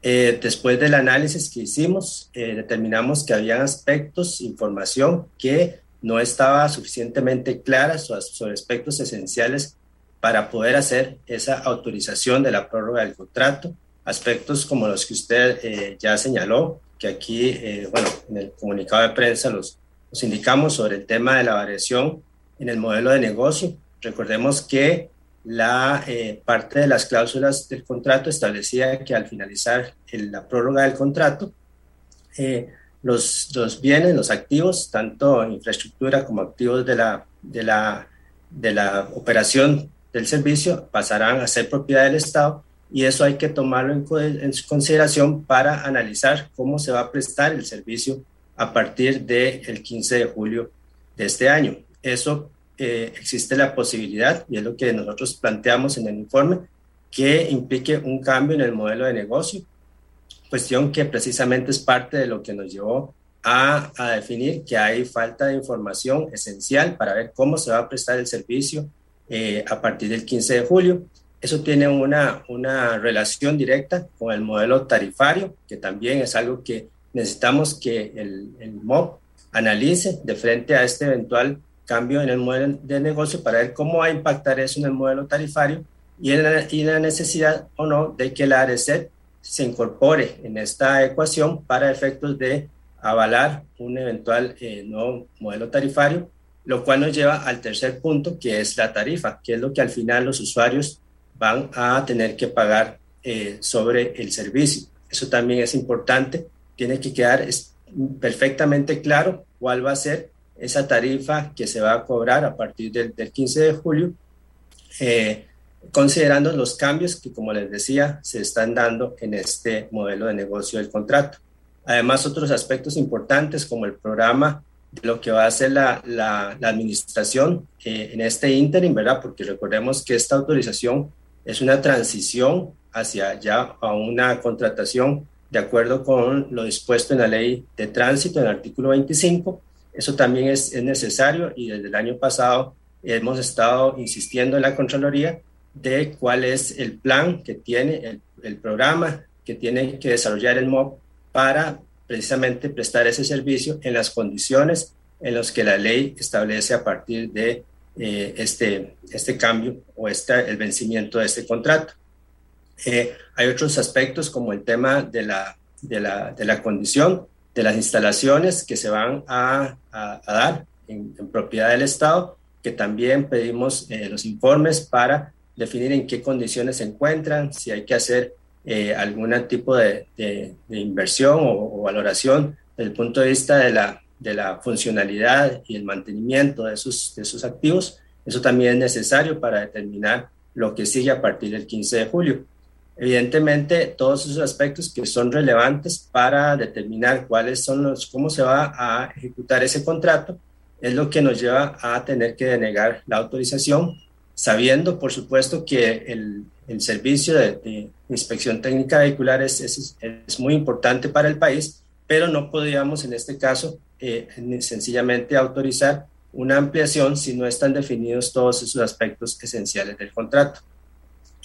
Speaker 8: Eh, después del análisis que hicimos, eh, determinamos que había aspectos, información que no estaba suficientemente clara sobre aspectos esenciales para poder hacer esa autorización de la prórroga del contrato, aspectos como los que usted eh, ya señaló, que aquí, bueno, en el comunicado de prensa los nos indicamos sobre el tema de la variación en el modelo de negocio. Recordemos que la eh, parte de las cláusulas del contrato establecía que al finalizar la prórroga del contrato, eh, los, los, bienes, los activos, tanto infraestructura como activos de la, de la, de la operación del servicio, pasarán a ser propiedad del Estado y eso hay que tomarlo en, en consideración para analizar cómo se va a prestar el servicio a partir del 15 de julio de este año. Eso eh, existe la posibilidad, y es lo que nosotros planteamos en el informe, que implique un cambio en el modelo de negocio, cuestión que precisamente es parte de lo que nos llevó a, a, definir que hay falta de información esencial para ver cómo se va a prestar el servicio eh, a partir del 15 de julio. Eso tiene una, una relación directa con el modelo tarifario, que también es algo que necesitamos que el, el MOB analice de frente a este eventual cambio en el modelo de negocio para ver cómo va a impactar eso en el modelo tarifario y, en la, y la necesidad o no de que la ARECEP se incorpore en esta ecuación para efectos de avalar un eventual eh, nuevo modelo tarifario, lo cual nos lleva al tercer punto, que es la tarifa, que es lo que al final los usuarios van a tener que pagar eh, sobre el servicio. Eso también es importante tiene que quedar perfectamente claro cuál va a ser esa tarifa que se va a cobrar a partir del, 15 de julio, eh, considerando los cambios que, como les decía, se están dando en este modelo de negocio del contrato. Además, otros aspectos importantes como el programa de lo que va a hacer la, la, administración eh, en este ínterin, ¿verdad? Porque recordemos que esta autorización es una transición hacia ya a una contratación de acuerdo con lo dispuesto en la ley de tránsito, en el artículo 25. Eso también es, es necesario y desde el año pasado hemos estado insistiendo en la Contraloría de cuál es el plan que tiene, el, programa que tiene que desarrollar el MOB para precisamente prestar ese servicio en las condiciones en las que la ley establece a partir de eh, este, este cambio o este, el vencimiento de este contrato. Eh, hay otros aspectos como el tema de la, de la, de la condición de las instalaciones que se van a, a, dar en, propiedad del Estado, que también pedimos eh, los informes para definir en qué condiciones se encuentran, si hay que hacer eh, algún tipo de, de, inversión o, valoración desde el punto de vista de la, de la funcionalidad y el mantenimiento de sus, de sus activos. Eso también es necesario para determinar lo que sigue a partir del 15 de julio. Evidentemente, todos esos aspectos que son relevantes para determinar cuáles son los, cómo se va a ejecutar ese contrato, es lo que nos lleva a tener que denegar la autorización, sabiendo, por supuesto, que el, el servicio de, inspección técnica vehicular es, es, muy importante para el país, pero no podríamos en este caso eh, sencillamente autorizar una ampliación si no están definidos todos esos aspectos esenciales del contrato.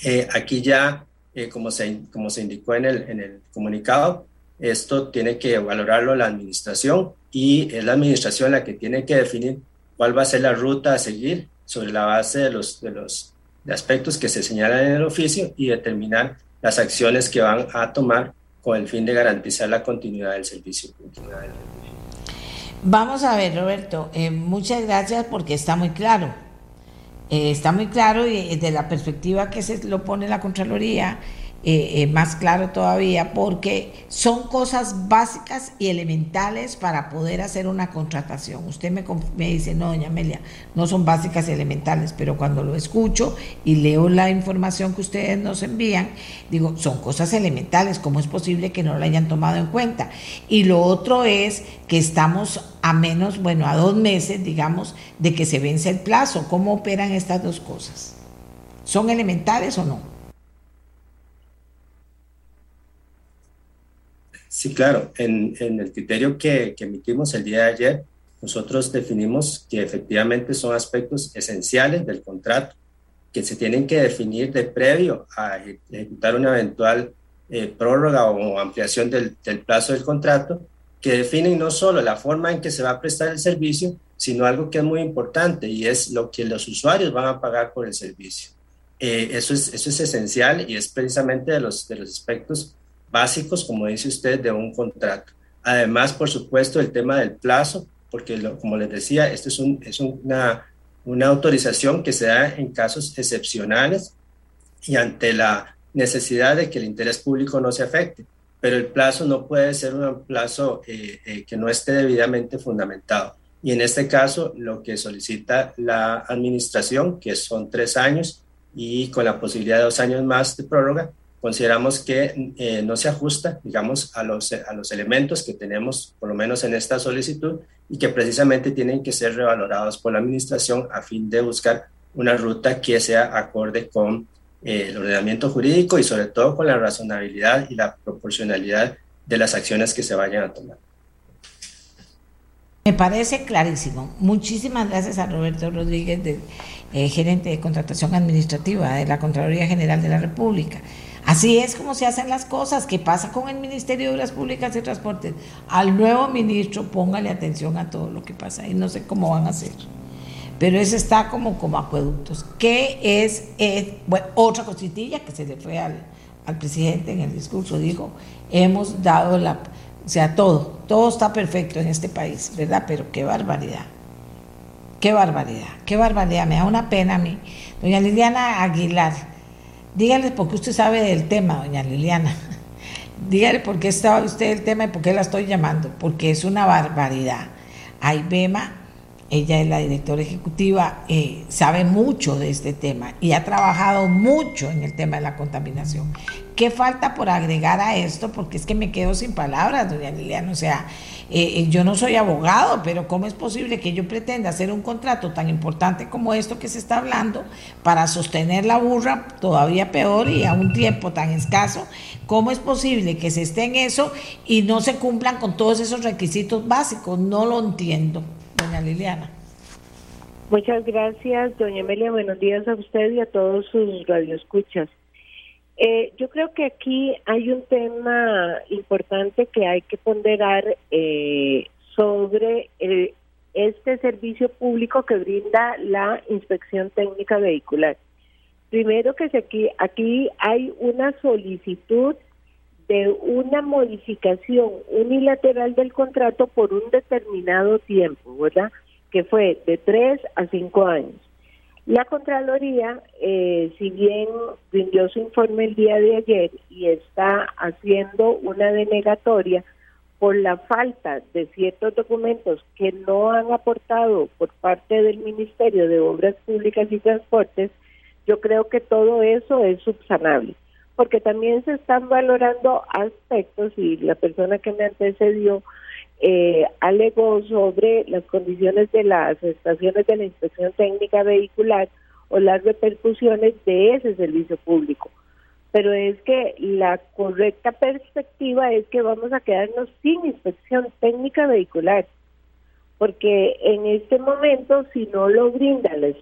Speaker 8: Eh, aquí ya, eh, como, se, como se indicó en el, en el comunicado, esto tiene que valorarlo la administración y es la administración la que tiene que definir cuál va a ser la ruta a seguir sobre la base de los, de los de aspectos que se señalan en el oficio y determinar las acciones que van a tomar con el fin de garantizar la continuidad del servicio
Speaker 2: Vamos a ver, Roberto, eh, muchas gracias porque está muy claro. Eh, está muy claro y desde la perspectiva que se lo pone la Contraloría, eh, eh, más claro todavía, porque son cosas básicas y elementales para poder hacer una contratación. Usted me, me dice, no, doña Amelia, no son básicas y elementales, pero cuando lo escucho y leo la información que ustedes nos envían, digo, son cosas elementales, ¿cómo es posible que no la hayan tomado en cuenta? Y lo otro es que estamos a menos, bueno, a dos meses, digamos, de que se vence el plazo. ¿Cómo operan estas dos cosas? ¿Son elementales o no?
Speaker 8: Sí, claro. En, el criterio que, emitimos el día de ayer, nosotros definimos que efectivamente son aspectos esenciales del contrato que se tienen que definir de previo a ejecutar una eventual eh, prórroga o ampliación del, plazo del contrato, que definen no solo la forma en que se va a prestar el servicio, sino algo que es muy importante y es lo que los usuarios van a pagar por el servicio. Eh, eso, es, eso es esencial y es precisamente de los, de los aspectos básicos, como dice usted, de un contrato. Además, por supuesto, el tema del plazo, porque como les decía, esto es, un, es una, una autorización que se da en casos excepcionales y ante la necesidad de que el interés público no se afecte. Pero el plazo no puede ser un plazo eh, eh, que no esté debidamente fundamentado. Y en este caso, lo que solicita la administración, que son tres años y con la posibilidad de dos años más de prórroga, consideramos que eh, no se ajusta, digamos, a los, a los elementos que tenemos, por lo menos en esta solicitud, y que precisamente tienen que ser revalorados por la Administración a fin de buscar una ruta que sea acorde con eh, el ordenamiento jurídico y sobre todo con la razonabilidad y la proporcionalidad de las acciones que se vayan a tomar.
Speaker 2: Me parece clarísimo. Muchísimas gracias a Roberto Rodríguez, eh, gerente de contratación administrativa de la Contraloría General de la República. Así es como se hacen las cosas. ¿Qué pasa con el Ministerio de Obras Públicas y Transportes? Al nuevo ministro póngale atención a todo lo que pasa y no sé cómo van a hacer. Pero eso está como, como acueductos. ¿Qué es, otra cositilla que se le fue al, al presidente en el discurso? Dijo, hemos dado la... O sea, todo, todo está perfecto en este país, ¿verdad? Pero qué barbaridad. Qué barbaridad, qué barbaridad. Me da una pena a mí. Doña Liliana Aguilar Dígale por qué usted sabe del tema, doña Liliana. *laughs* Dígale por qué sabe usted del tema y por qué la estoy llamando. Porque es una barbaridad. Bema, ella es la directora ejecutiva, eh, sabe mucho de este tema y ha trabajado mucho en el tema de la contaminación. ¿qué falta por agregar a esto? Porque es que me quedo sin palabras, doña Liliana. O sea, eh, eh, yo no soy abogado, pero ¿cómo es posible que yo pretenda hacer un contrato tan importante como esto que se está hablando para sostener la burra todavía peor y a un tiempo tan escaso? ¿Cómo es posible que se esté en eso y no se cumplan con todos esos requisitos básicos? No lo entiendo, doña Liliana.
Speaker 9: Muchas gracias, doña Amelia. Buenos días a usted y a todos sus radioescuchas. Eh, yo creo que aquí hay un tema importante que hay que ponderar eh, sobre este servicio público que brinda la inspección técnica vehicular. Primero que aquí, aquí hay una solicitud de una modificación unilateral del contrato por un determinado tiempo, ¿verdad? que fue de tres a cinco años. La Contraloría, eh, si bien rindió su informe el día de ayer y está haciendo una denegatoria por la falta de ciertos documentos que no han aportado por parte del Ministerio de Obras Públicas y Transportes, yo creo que todo eso es subsanable, porque también se están valorando aspectos y la persona que me antecedió eh, alegó sobre las condiciones de las estaciones de la inspección técnica vehicular o las repercusiones de ese servicio público. Pero es que la correcta perspectiva es que vamos a quedarnos sin inspección técnica vehicular, porque en este momento si no lo brinda la,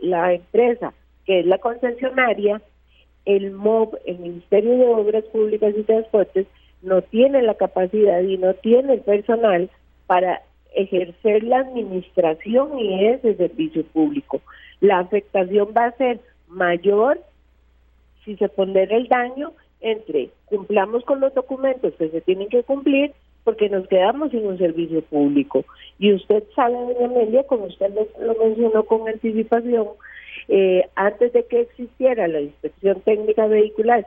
Speaker 9: la empresa, que es la concesionaria, el MOB, el Ministerio de Obras Públicas y Transportes, no tiene la capacidad y no tiene el personal para ejercer la administración y ese servicio público. La afectación va a ser mayor si se pondera el daño entre cumplamos con los documentos que se tienen que cumplir porque nos quedamos sin un servicio público. Y usted sabe, doña Amelia, como usted lo, mencionó con anticipación, eh, antes de que existiera la inspección técnica vehicular,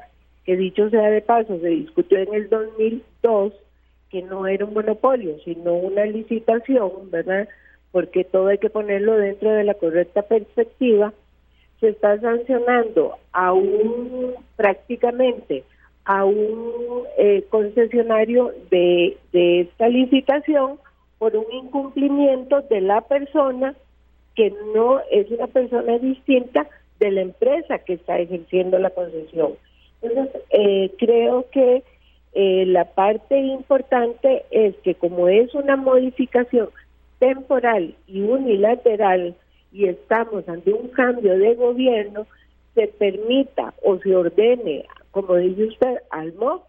Speaker 9: que dicho sea de paso, se discutió en el 2002 que no era un monopolio, sino una licitación, ¿verdad? Porque todo hay que ponerlo dentro de la correcta perspectiva. Se está sancionando a un prácticamente a un eh, concesionario de, de esta licitación por un incumplimiento de la persona que no es una persona distinta de la empresa que está ejerciendo la concesión. Entonces, eh, creo que eh, la parte importante es que como es una modificación temporal y unilateral y estamos ante un cambio de gobierno, se permita o se ordene, como dice usted, al MOB,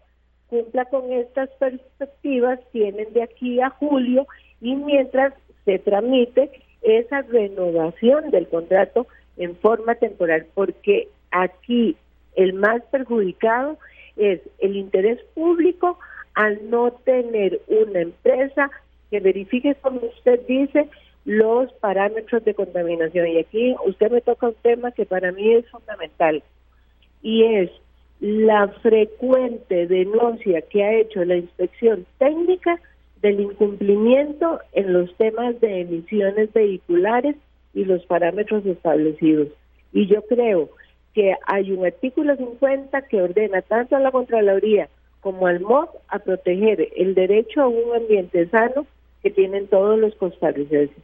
Speaker 9: cumpla con estas perspectivas, tienen de aquí a julio y mientras se tramite esa renovación del contrato en forma temporal, porque aquí el más perjudicado es el interés público al no tener una empresa que verifique, como usted dice, los parámetros de contaminación. Y aquí usted me toca un tema que para mí es fundamental y es la frecuente denuncia que ha hecho la inspección técnica del incumplimiento en los temas de emisiones vehiculares y los parámetros establecidos. Y yo creo que hay un artículo 50 que ordena tanto a la Contraloría como al MOD a proteger el derecho a un ambiente sano que tienen todos los costarricenses.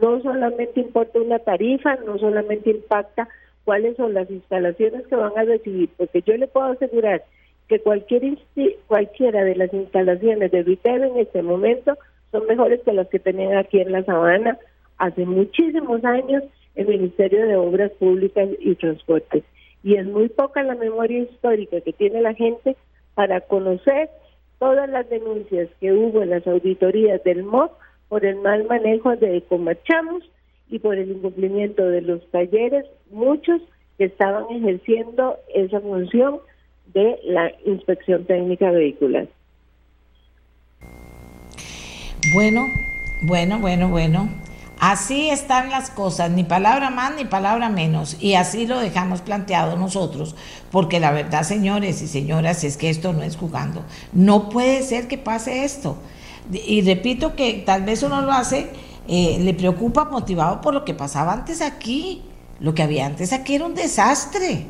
Speaker 9: No solamente importa una tarifa, no solamente impacta cuáles son las instalaciones que van a recibir, porque yo le puedo asegurar que cualquier cualquiera de las instalaciones de retail en este momento son mejores que las que tenían aquí en la sabana hace muchísimos años el Ministerio de Obras Públicas y Transportes. Y es muy poca la memoria histórica que tiene la gente para conocer todas las denuncias que hubo en las auditorías del MOC por el mal manejo de Comachamos y por el incumplimiento de los talleres, muchos que estaban ejerciendo esa función de la inspección técnica vehicular.
Speaker 2: Bueno, bueno, bueno, bueno. Así están las cosas, ni palabra más ni palabra menos. Y así lo dejamos planteado nosotros, porque la verdad, señores y señoras, es que esto no es jugando. No puede ser que pase esto. Y repito que tal vez uno lo hace, eh, le preocupa motivado por lo que pasaba antes aquí. Lo que había antes aquí era un desastre.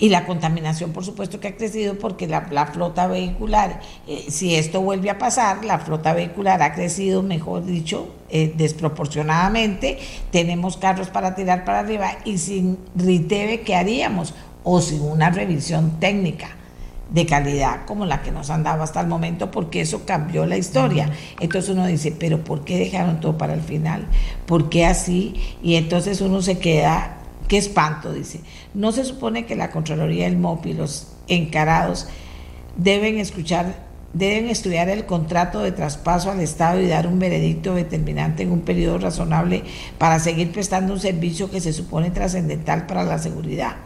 Speaker 2: Y la contaminación, por supuesto, que ha crecido porque la, flota vehicular, eh, si esto vuelve a pasar, la flota vehicular ha crecido, mejor dicho, eh, desproporcionadamente. Tenemos carros para tirar para arriba y sin RITEVE, ¿qué haríamos? O sin una revisión técnica de calidad como la que nos han dado hasta el momento, porque eso cambió la historia. Entonces uno dice, pero ¿por qué dejaron todo para el final? ¿Por qué así? Y entonces uno se queda Qué espanto, dice. No se supone que la Contraloría del MOP y los encarados deben escuchar, deben estudiar el contrato de traspaso al Estado y dar un veredicto determinante en un periodo razonable para seguir prestando un servicio que se supone trascendental para la seguridad.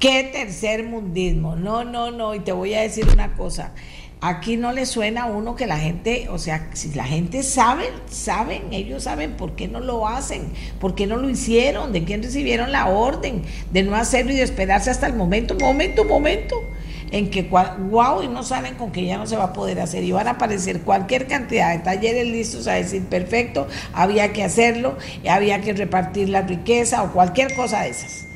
Speaker 2: Qué tercer mundismo. No, no, no. Y te voy a decir una cosa. Aquí no le suena a uno que la gente, o sea, si la gente sabe, saben, ellos saben por qué no lo hacen, por qué no lo hicieron, de quién recibieron la orden de no hacerlo y de esperarse hasta el momento, momento, momento, en que, wow, y no salen con que ya no se va a poder hacer y van a aparecer cualquier cantidad de talleres listos a decir, perfecto, había que hacerlo, había que repartir la riqueza o cualquier cosa de esas.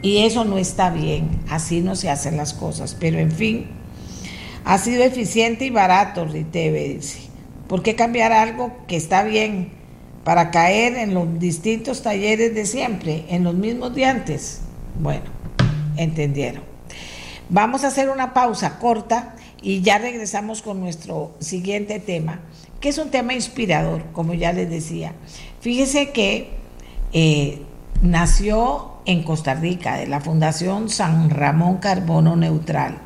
Speaker 2: Y eso no está bien, así no se hacen las cosas, pero en fin. Ha sido eficiente y barato, Riteve, dice. ¿Por qué cambiar algo que está bien para caer en los distintos talleres de siempre, en los mismos de antes? Bueno, entendieron. Vamos a hacer una pausa corta y ya regresamos con nuestro siguiente tema, que es un tema inspirador, como ya les decía. Fíjese que eh, nació en Costa Rica, de la Fundación San Ramón Carbono Neutral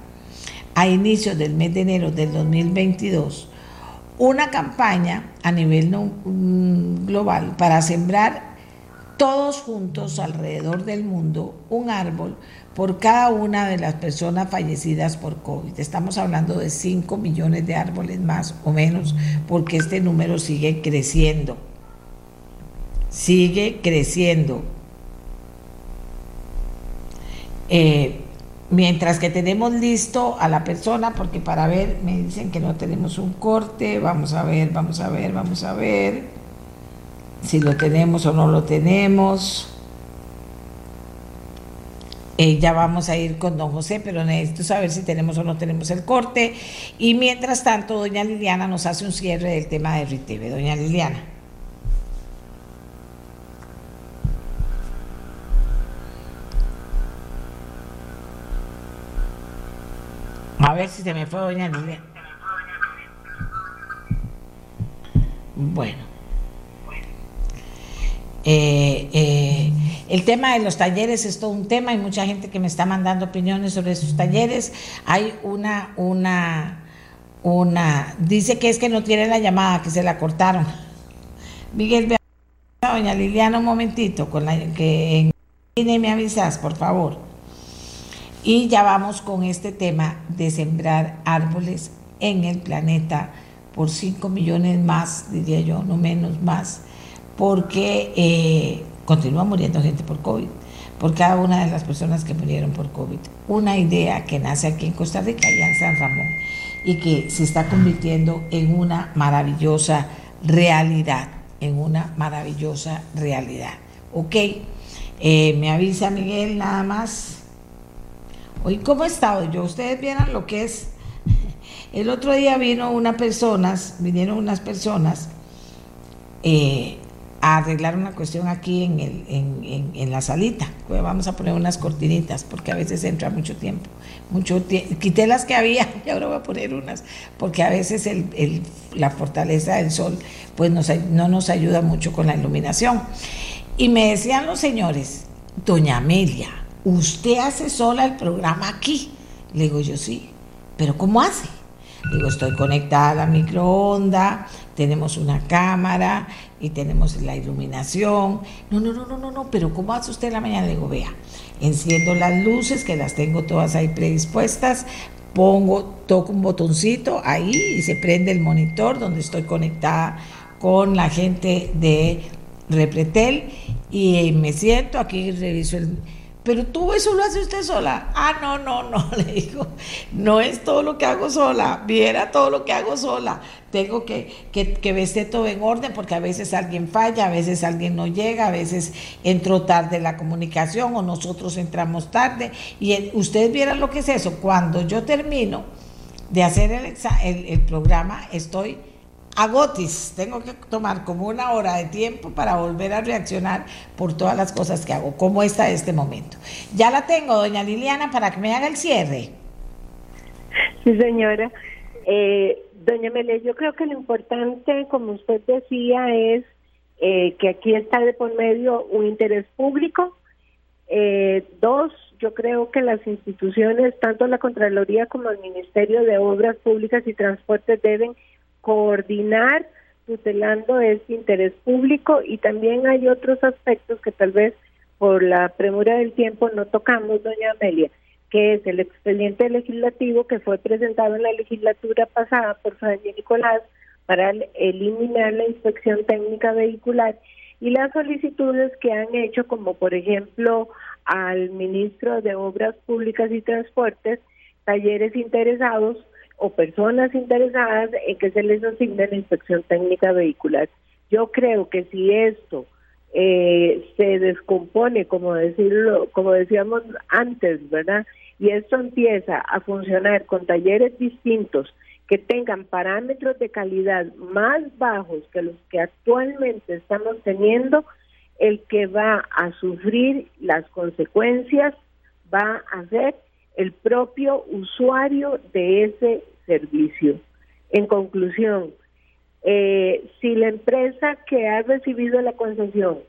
Speaker 2: a inicios del mes de enero del 2022 una campaña a nivel mm, global para sembrar todos juntos alrededor del mundo un árbol por cada una de las personas fallecidas por COVID. Estamos hablando de 5 millones de árboles más o menos, porque este número sigue creciendo. Sigue creciendo. Eh, Mientras que tenemos listo a la persona, porque para ver, me dicen que no tenemos un corte, vamos a ver, vamos a ver, vamos a ver si lo tenemos o no lo tenemos. Eh, ya vamos a ir con don José, pero necesito saber si tenemos o no tenemos el corte. Y mientras tanto, doña Liliana nos hace un cierre del tema de RITV. Doña Liliana. Ver si se me fue doña Lilia. Bueno. Eh, eh, el tema de los talleres es todo un tema, hay mucha gente que me está mandando opiniones sobre sus talleres. Hay una, una, una, dice que es que no tiene la llamada, que se la cortaron. Miguel, doña Liliana un momentito, con la que en, me avisas, por favor. Y ya vamos con este tema de sembrar árboles en el planeta por 5 millones más, diría yo, no menos más, porque eh, continúa muriendo gente por COVID, por cada una de las personas que murieron por COVID. Una idea que nace aquí en Costa Rica y en San Ramón y que se está convirtiendo en una maravillosa realidad, en una maravillosa realidad. Ok, eh, me avisa Miguel nada más. Hoy, ¿cómo he estado yo? Ustedes vieran lo que es. El otro día vino unas personas, vinieron unas personas eh, a arreglar una cuestión aquí en, la salita. Pues vamos a poner unas cortinitas porque a veces entra mucho tiempo. Mucho Quité las que había *laughs* y ahora voy a poner unas porque a veces la fortaleza del sol pues no nos ayuda mucho con la iluminación. Y me decían los señores, doña Amelia, usted hace sola el programa aquí. Le digo yo, sí, pero ¿cómo hace? Le digo, estoy conectada a la microonda, tenemos una cámara y tenemos la iluminación. No, no, no, no, no, no, pero ¿cómo hace usted en la mañana? Le digo, vea, enciendo las luces, que las tengo todas ahí predispuestas, pongo, toco un botoncito ahí y se prende el monitor donde estoy conectada con la gente de Repretel y me siento aquí, reviso el pero tú eso lo hace usted sola. Ah, no, no, no, *laughs* le digo, no es todo lo que hago sola, viera todo lo que hago sola. Tengo que, que, que vestir todo en orden porque a veces alguien falla, a veces alguien no llega, a veces entró tarde la comunicación o nosotros entramos tarde. Y ustedes vieran lo que es eso. Cuando yo termino de hacer el, el, el programa, estoy agotis, tengo que tomar como una hora de tiempo para volver a reaccionar por todas las cosas que hago, como está este momento. Ya la tengo, doña Liliana, para que me haga el cierre.
Speaker 9: Sí, señora. Eh, doña Mele, yo creo que lo importante, como usted decía, es eh, que aquí está de por medio un interés público. Eh, dos, yo creo que las instituciones, tanto la Contraloría como el Ministerio de Obras Públicas y Transportes, deben coordinar tutelando este interés público y también hay otros aspectos que tal vez por la premura del tiempo no tocamos, doña Amelia, que es el expediente legislativo que fue presentado en la legislatura pasada por Francia Nicolás para eliminar la inspección técnica vehicular y las solicitudes que han hecho, como por ejemplo al ministro de Obras Públicas y Transportes, talleres interesados o personas interesadas en que se les asigne la inspección técnica vehicular. Yo creo que si esto eh, se descompone, como decirlo, como decíamos antes, ¿verdad? Y esto empieza a funcionar con talleres distintos que tengan parámetros de calidad más bajos que los que actualmente estamos teniendo, el que va a sufrir las consecuencias va a ser el propio usuario de ese servicio. En conclusión, eh, si la empresa que ha recibido la concesión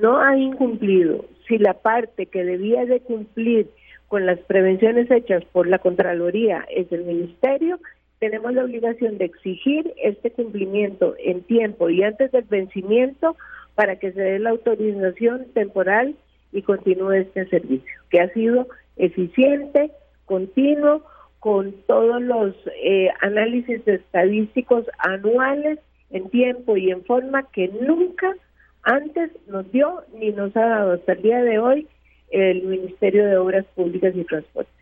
Speaker 9: no ha incumplido, si la parte que debía de cumplir con las prevenciones hechas por la Contraloría es el Ministerio, tenemos la obligación de exigir este cumplimiento en tiempo y antes del vencimiento para que se dé la autorización temporal y continúe este servicio, que ha sido eficiente, continuo, con todos los eh, análisis estadísticos anuales en tiempo y en forma que nunca antes nos dio ni nos ha dado hasta el día de hoy el Ministerio de Obras Públicas y Transportes.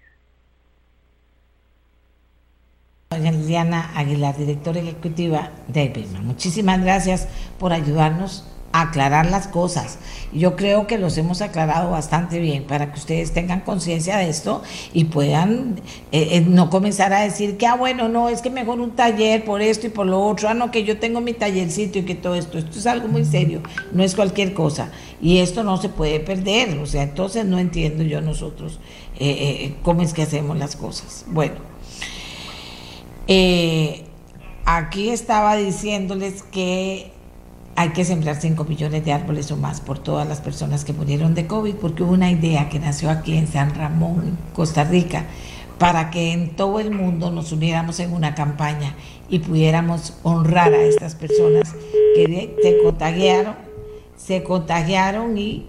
Speaker 2: Liliana Aguilar, directora ejecutiva de IPEMA. Muchísimas gracias por ayudarnos aclarar las cosas. Yo creo que los hemos aclarado bastante bien para que ustedes tengan conciencia de esto y puedan eh, eh, no comenzar a decir que, ah, bueno, no, es que mejor un taller por esto y por lo otro, ah, no, que yo tengo mi tallercito y que todo esto, esto es algo muy serio, no es cualquier cosa. Y esto no se puede perder, o sea, entonces no entiendo yo nosotros eh, cómo es que hacemos las cosas. Bueno, aquí estaba diciéndoles que hay que sembrar 5 millones de árboles o más por todas las personas que murieron de COVID, porque hubo una idea que nació aquí en San Ramón, Costa Rica, para que en todo el mundo nos uniéramos en una campaña y pudiéramos honrar a estas personas que se contagiaron, se contagiaron y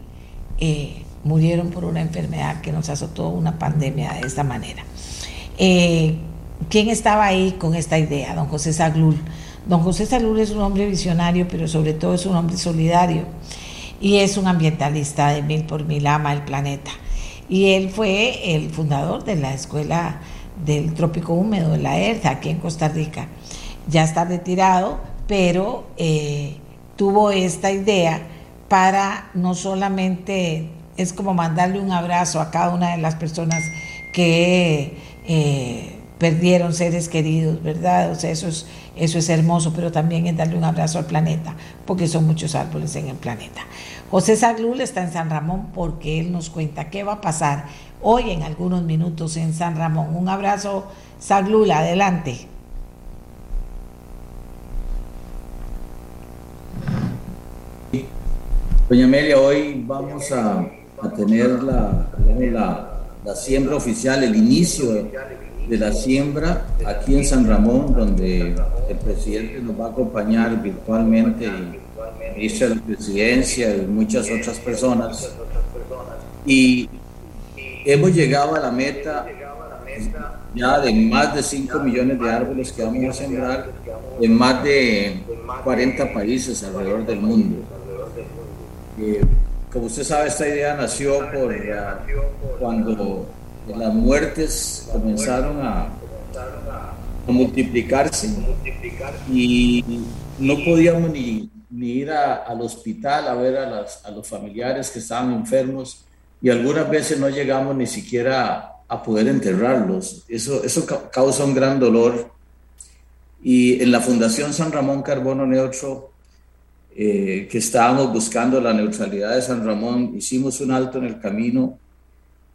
Speaker 2: eh, murieron por una enfermedad que nos azotó una pandemia de esta manera. Eh, ¿Quién estaba ahí con esta idea? Don José Saglul Don José Salud es un hombre visionario, pero sobre todo es un hombre solidario y es un ambientalista de mil por mil, ama el planeta. Y él fue el fundador de la Escuela del Trópico Húmedo, de la ERTA, aquí en Costa Rica. Ya está retirado, pero eh, tuvo esta idea para no solamente, es como mandarle un abrazo a cada una de las personas que eh, perdieron seres queridos, ¿verdad? O sea, eso es eso es hermoso, pero también es darle un abrazo al planeta, porque son muchos árboles en el planeta. José Saglul está en San Ramón porque él nos cuenta qué va a pasar hoy en algunos minutos en San Ramón. Un abrazo, Saglul, adelante.
Speaker 10: Doña Amelia, hoy vamos a, tener la, la, la siembra oficial, el inicio la siembra aquí en San Ramón, donde el presidente nos va a acompañar virtualmente, el ministro de la presidencia y muchas otras personas. Y hemos llegado a la meta ya de más de 5 millones de árboles que vamos a sembrar en más de 40 países alrededor del mundo. Eh, como usted sabe, esta idea nació por cuando las muertes comenzaron a, a multiplicarse y no podíamos ni, ni ir al hospital a ver a, las, a, los familiares que estaban enfermos y algunas veces no llegamos ni siquiera a, poder enterrarlos. Eso, eso causa un gran dolor. Y en la Fundación San Ramón Carbono Neutro, eh, que estábamos buscando la neutralidad de San Ramón, hicimos un alto en el camino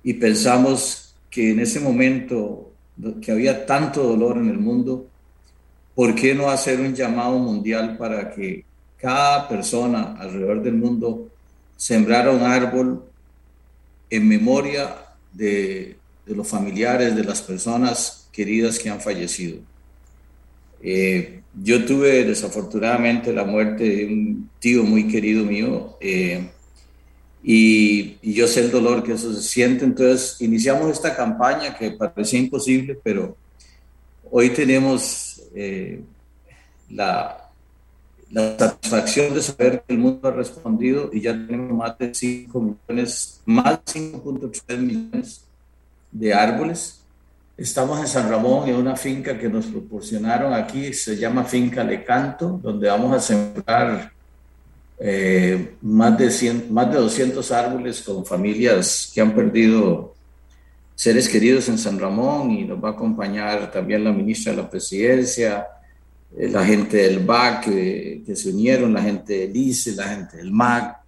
Speaker 10: y pensamos que en ese momento que había tanto dolor en el mundo, ¿por qué no hacer un llamado mundial para que cada persona alrededor del mundo sembrara un árbol en memoria de, los familiares, de las personas queridas que han fallecido? Eh, yo tuve desafortunadamente la muerte de un tío muy querido mío. Eh, y, yo sé el dolor que eso se siente. Entonces iniciamos esta campaña que parecía imposible, pero hoy tenemos eh, la, la, satisfacción de saber que el mundo ha respondido y ya tenemos más de 5 millones, más de 5.3 millones de árboles. Estamos en San Ramón, en una finca que nos proporcionaron aquí, se llama Finca Lecanto, donde vamos a sembrar eh, más, de 100, más de 200 árboles con familias que han perdido seres queridos en San Ramón y nos va a acompañar también la ministra de la presidencia, eh, la gente del BAC que, se unieron, la gente del ICE, la gente del MAG.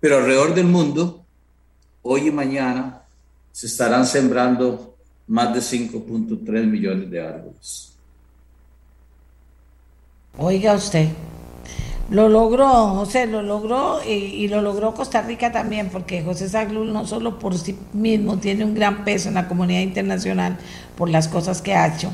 Speaker 10: Pero alrededor del mundo, hoy y mañana, se estarán sembrando más de 5.3 millones de árboles.
Speaker 2: Oiga usted, lo logró, José, lo logró y, lo logró Costa Rica también, porque José Saglul no solo por sí mismo tiene un gran peso en la comunidad internacional por las cosas que ha hecho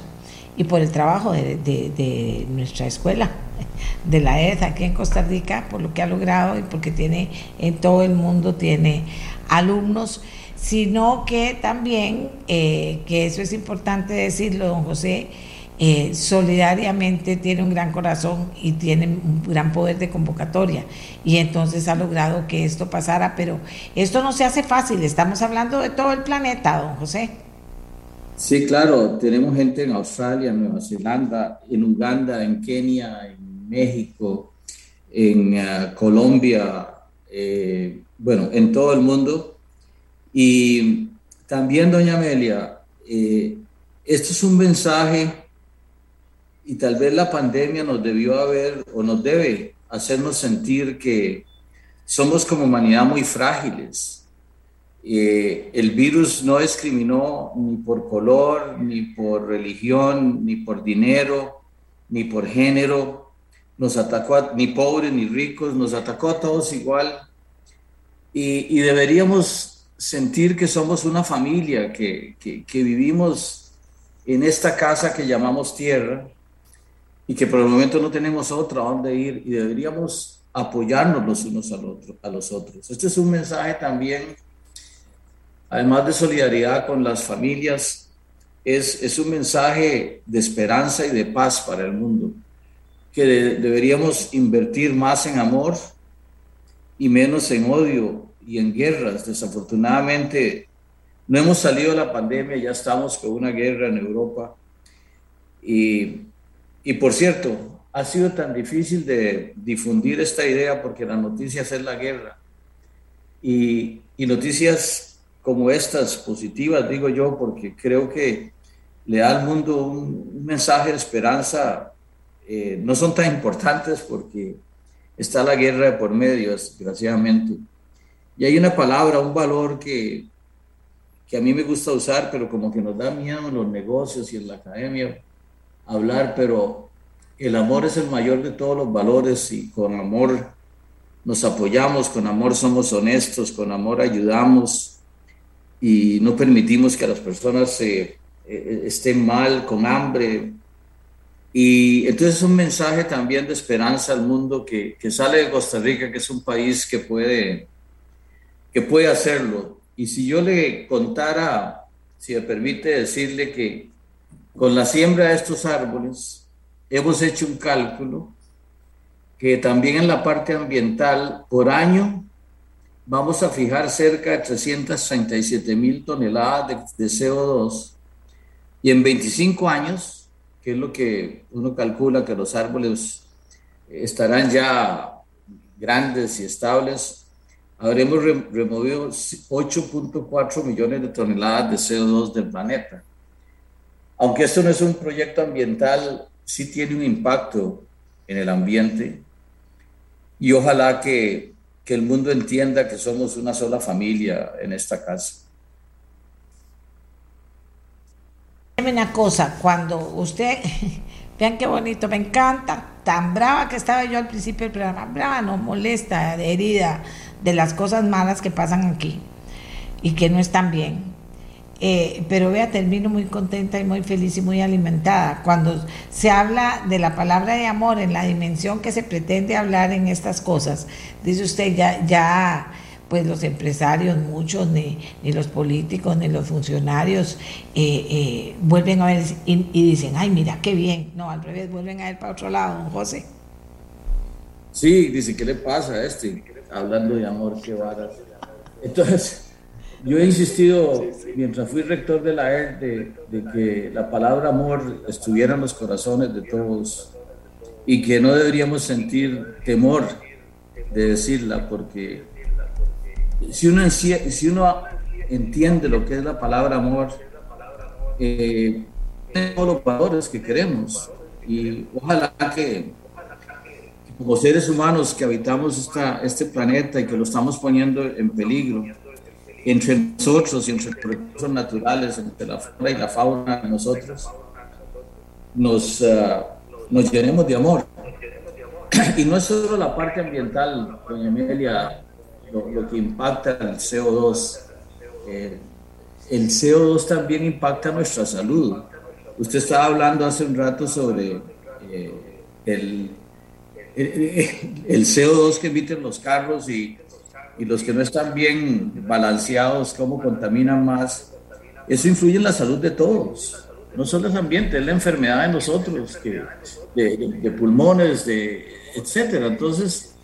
Speaker 2: y por el trabajo de, nuestra escuela, *laughs* de la ED aquí en Costa Rica, por lo que ha logrado y porque tiene en todo el mundo tiene alumnos, sino que también, eh, que eso es importante decirlo, don José, eh, solidariamente tiene un gran corazón y tiene un gran poder de convocatoria y entonces ha logrado que esto pasara, pero esto no se hace fácil, estamos hablando de todo el planeta, don José.
Speaker 10: Sí, claro, tenemos gente en Australia, en Nueva Zelanda, en Uganda, en Kenia, en México, en eh, Colombia, eh, bueno, en todo el mundo. Y también, doña Amelia, esto es un mensaje y tal vez la pandemia nos debió haber o nos debe hacernos sentir que somos como humanidad muy frágiles. Eh, el virus no discriminó ni por color, ni por religión, ni por dinero, ni por género. Nos atacó a, ni pobres ni ricos, nos atacó a todos igual. Y, deberíamos sentir que somos una familia, que, que vivimos en esta casa que llamamos tierra y que por el momento no tenemos otra a dónde ir y deberíamos apoyarnos los unos al otro, a los otros. Este es un mensaje también, además de solidaridad con las familias, es, es un mensaje de esperanza y de paz para el mundo, que deberíamos invertir más en amor y menos en odio y en guerras. Desafortunadamente, no hemos salido de la pandemia, ya estamos con una guerra en Europa y y por cierto, ha sido tan difícil de difundir esta idea porque las noticias es la guerra. Y, noticias como estas, positivas, digo yo, porque creo que le da al mundo un, mensaje de esperanza, eh, no son tan importantes porque está la guerra de por medio, desgraciadamente. Y hay una palabra, un valor que, que a mí me gusta usar, pero como que nos da miedo en los negocios y en la academia, hablar, pero el amor es el mayor de todos los valores y con amor nos apoyamos, con amor somos honestos, con amor ayudamos y no permitimos que las personas eh, eh, estén mal, con hambre. Y entonces es un mensaje también de esperanza al mundo que, que sale de Costa Rica, que es un país que puede, que puede hacerlo. Y si yo le contara, si me permite decirle que con la siembra de estos árboles, hemos hecho un cálculo que también en la parte ambiental, por año, vamos a fijar cerca de 337 mil toneladas de, de CO2 y en 25 años, que es lo que uno calcula que los árboles estarán ya grandes y estables, habremos removido 8.4 millones de toneladas de CO2 del planeta. Aunque esto no es un proyecto ambiental, sí tiene un impacto en el ambiente y ojalá que, que el mundo entienda que somos una sola familia en esta casa.
Speaker 2: una cosa, cuando usted, *laughs* vean qué bonito, me encanta, tan brava que estaba yo al principio del programa, brava, no molesta, herida de las cosas malas que pasan aquí y que no están bien. Eh, pero vea, termino muy contenta y muy feliz y muy alimentada. Cuando se habla de la palabra de amor en la dimensión que se pretende hablar en estas cosas, dice usted, ya, pues los empresarios, muchos, ni, los políticos, ni los funcionarios, eh, eh, vuelven a ver y, dicen, ay, mira, qué bien. No, al revés, vuelven a ir para otro lado, don José.
Speaker 10: Sí, dice, ¿qué le pasa a este? Hablando de amor, qué varas. Entonces, yo he insistido, mientras fui rector de la ERD, de, de que la palabra amor estuviera en los corazones de todos y que no deberíamos sentir temor de decirla, porque si uno, si uno entiende lo que es la palabra amor, eh, todos los valores que queremos. Y ojalá que, como seres humanos que habitamos esta, este planeta y que lo estamos poniendo en peligro, entre nosotros y entre los recursos naturales, entre la flora y la fauna nosotros, nos, uh, llenemos de amor. Y no es solo la parte ambiental, doña Amelia, lo, que impacta el CO2. Eh, el CO2 también impacta nuestra salud. Usted estaba hablando hace un rato sobre eh, el, el, CO2 que emiten los carros y, y, los que no están bien balanceados, cómo contaminan más. Eso influye en la salud de todos. No solo el ambiente, es la enfermedad de nosotros, que, de, pulmones, de, etcétera. Entonces,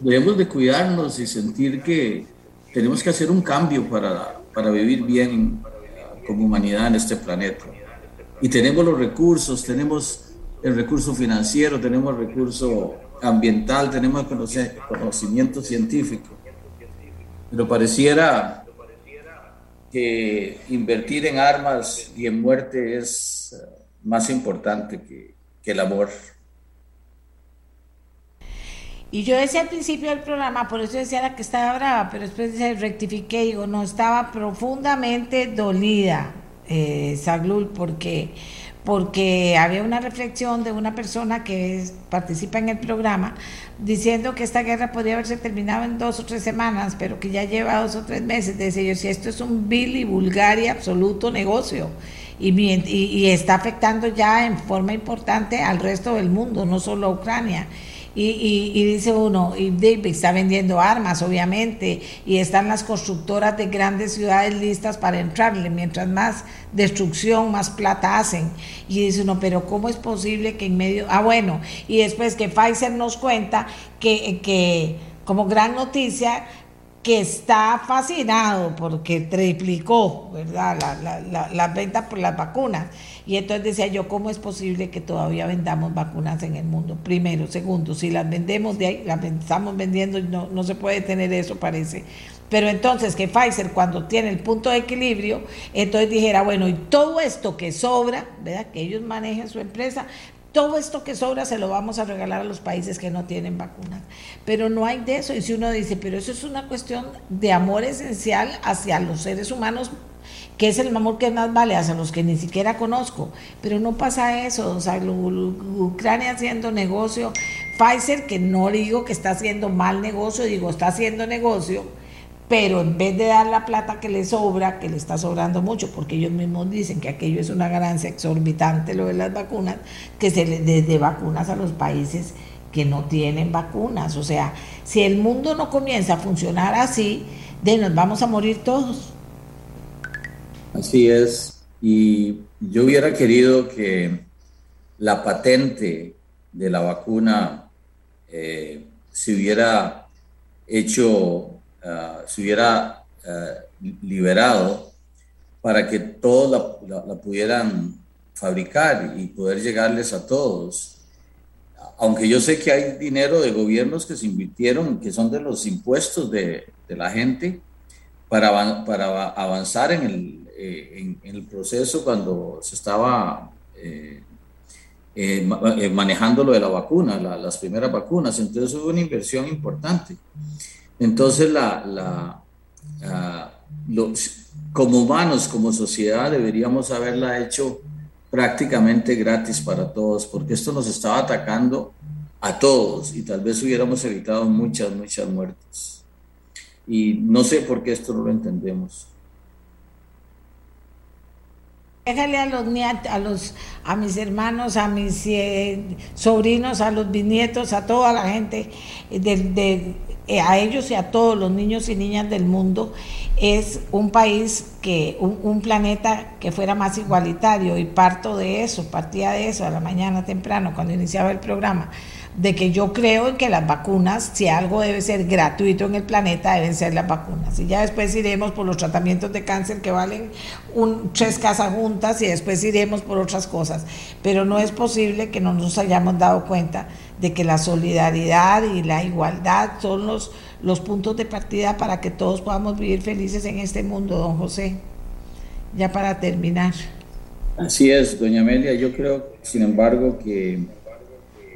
Speaker 10: debemos de cuidarnos y sentir que tenemos que hacer un cambio para, para vivir bien como humanidad en este planeta. Y tenemos los recursos, tenemos el recurso financiero, tenemos el recurso ambiental, tenemos el conocimiento científico. Pero pareciera que invertir en armas y en muerte es más importante que, que el amor.
Speaker 2: Y yo decía al principio del programa, por eso decía que estaba brava, pero después rectifiqué y digo, no, estaba profundamente dolida, eh, Saglul, porque, porque había una reflexión de una persona que participa en el programa diciendo que esta guerra podría haberse terminado en dos o tres semanas, pero que ya lleva dos o tres meses. Decía yo, si esto es un vil y vulgar y absoluto negocio. Y, y, y está afectando ya en forma importante al resto del mundo, no solo a Ucrania. Y, y, dice uno, y está vendiendo armas, obviamente, y están las constructoras de grandes ciudades listas para entrarle, mientras más destrucción, más plata hacen. Y dice uno, pero ¿cómo es posible que en medio... Ah, bueno, y después que Pfizer nos cuenta que, que como gran noticia, que está fascinado porque triplicó, ¿verdad?, la, la, la, venta por las vacunas y entonces decía yo, ¿cómo es posible que todavía vendamos vacunas en el mundo? Primero, segundo, si las vendemos de ahí, las estamos vendiendo, no, no se puede tener eso, parece. Pero entonces que Pfizer cuando tiene el punto de equilibrio, entonces dijera, bueno, y todo esto que sobra, ¿verdad? Que ellos manejen su empresa, todo esto que sobra se lo vamos a regalar a los países que no tienen vacunas. Pero no hay de eso. Y si uno dice, pero eso es una cuestión de amor esencial hacia los seres humanos que es el amor que más vale hacia los que ni siquiera conozco. Pero no pasa eso, o sea, Ucrania haciendo negocio, Pfizer, que no digo que está haciendo mal negocio, digo, está haciendo negocio, pero en vez de dar la plata que le sobra, que le está sobrando mucho, porque ellos mismos dicen que aquello es una ganancia exorbitante, lo de las vacunas, que se les dé vacunas a los países que no tienen vacunas. O sea, si el mundo no comienza a funcionar así, de nos vamos a morir todos.
Speaker 10: Así es. Y yo hubiera querido que la patente de la vacuna eh, se hubiera hecho ah, se hubiera ah, liberado para que todos la, la, pudieran fabricar y poder llegarles a todos. Aunque yo sé que hay dinero de gobiernos que se invirtieron, que son de los impuestos de, de la gente, para, para avanzar en el, eh, en, el proceso cuando se estaba eh, eh, eh, manejando lo de la vacuna, las primeras vacunas. Entonces hubo una inversión importante. Entonces, la, la ah, como humanos, como sociedad, deberíamos haberla hecho prácticamente gratis para todos, porque esto nos estaba atacando a todos y tal vez hubiéramos evitado muchas, muchas muertes. Y no sé por qué esto no lo entendemos.
Speaker 2: Déjale a los a los, a mis hermanos, a mis eh, sobrinos, a los bisnietos, a toda la gente, de, eh, a ellos y a todos los niños y niñas del mundo, es un país que, un, un, planeta que fuera más igualitario y parto de eso, partía de eso a la mañana temprano cuando iniciaba el programa de que yo creo en que las vacunas, si algo debe ser gratuito en el planeta, deben ser las vacunas. Y ya después iremos por los tratamientos de cáncer que valen un, tres casas juntas y después iremos por otras cosas. Pero no es posible que no nos hayamos dado cuenta de que la solidaridad y la igualdad son los, los puntos de partida para que todos podamos vivir felices en este mundo, don José. Ya para terminar.
Speaker 10: Así es, doña Amelia. Yo creo, sin embargo, que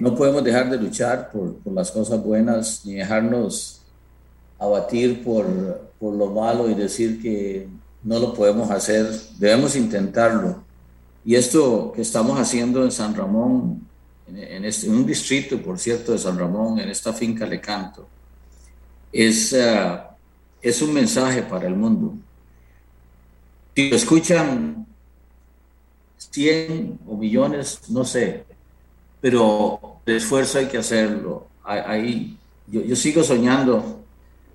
Speaker 10: no podemos dejar de luchar por, las cosas buenas ni dejarnos abatir por, por lo malo y decir que no lo podemos hacer. Debemos intentarlo. Y esto que estamos haciendo en San Ramón, en, este, en un distrito, por cierto, de San Ramón, en esta finca Le Canto, es, uh, es un mensaje para el mundo. Si lo escuchan 100 o millones, no sé, pero de esfuerzo hay que hacerlo. Ahí, yo, sigo soñando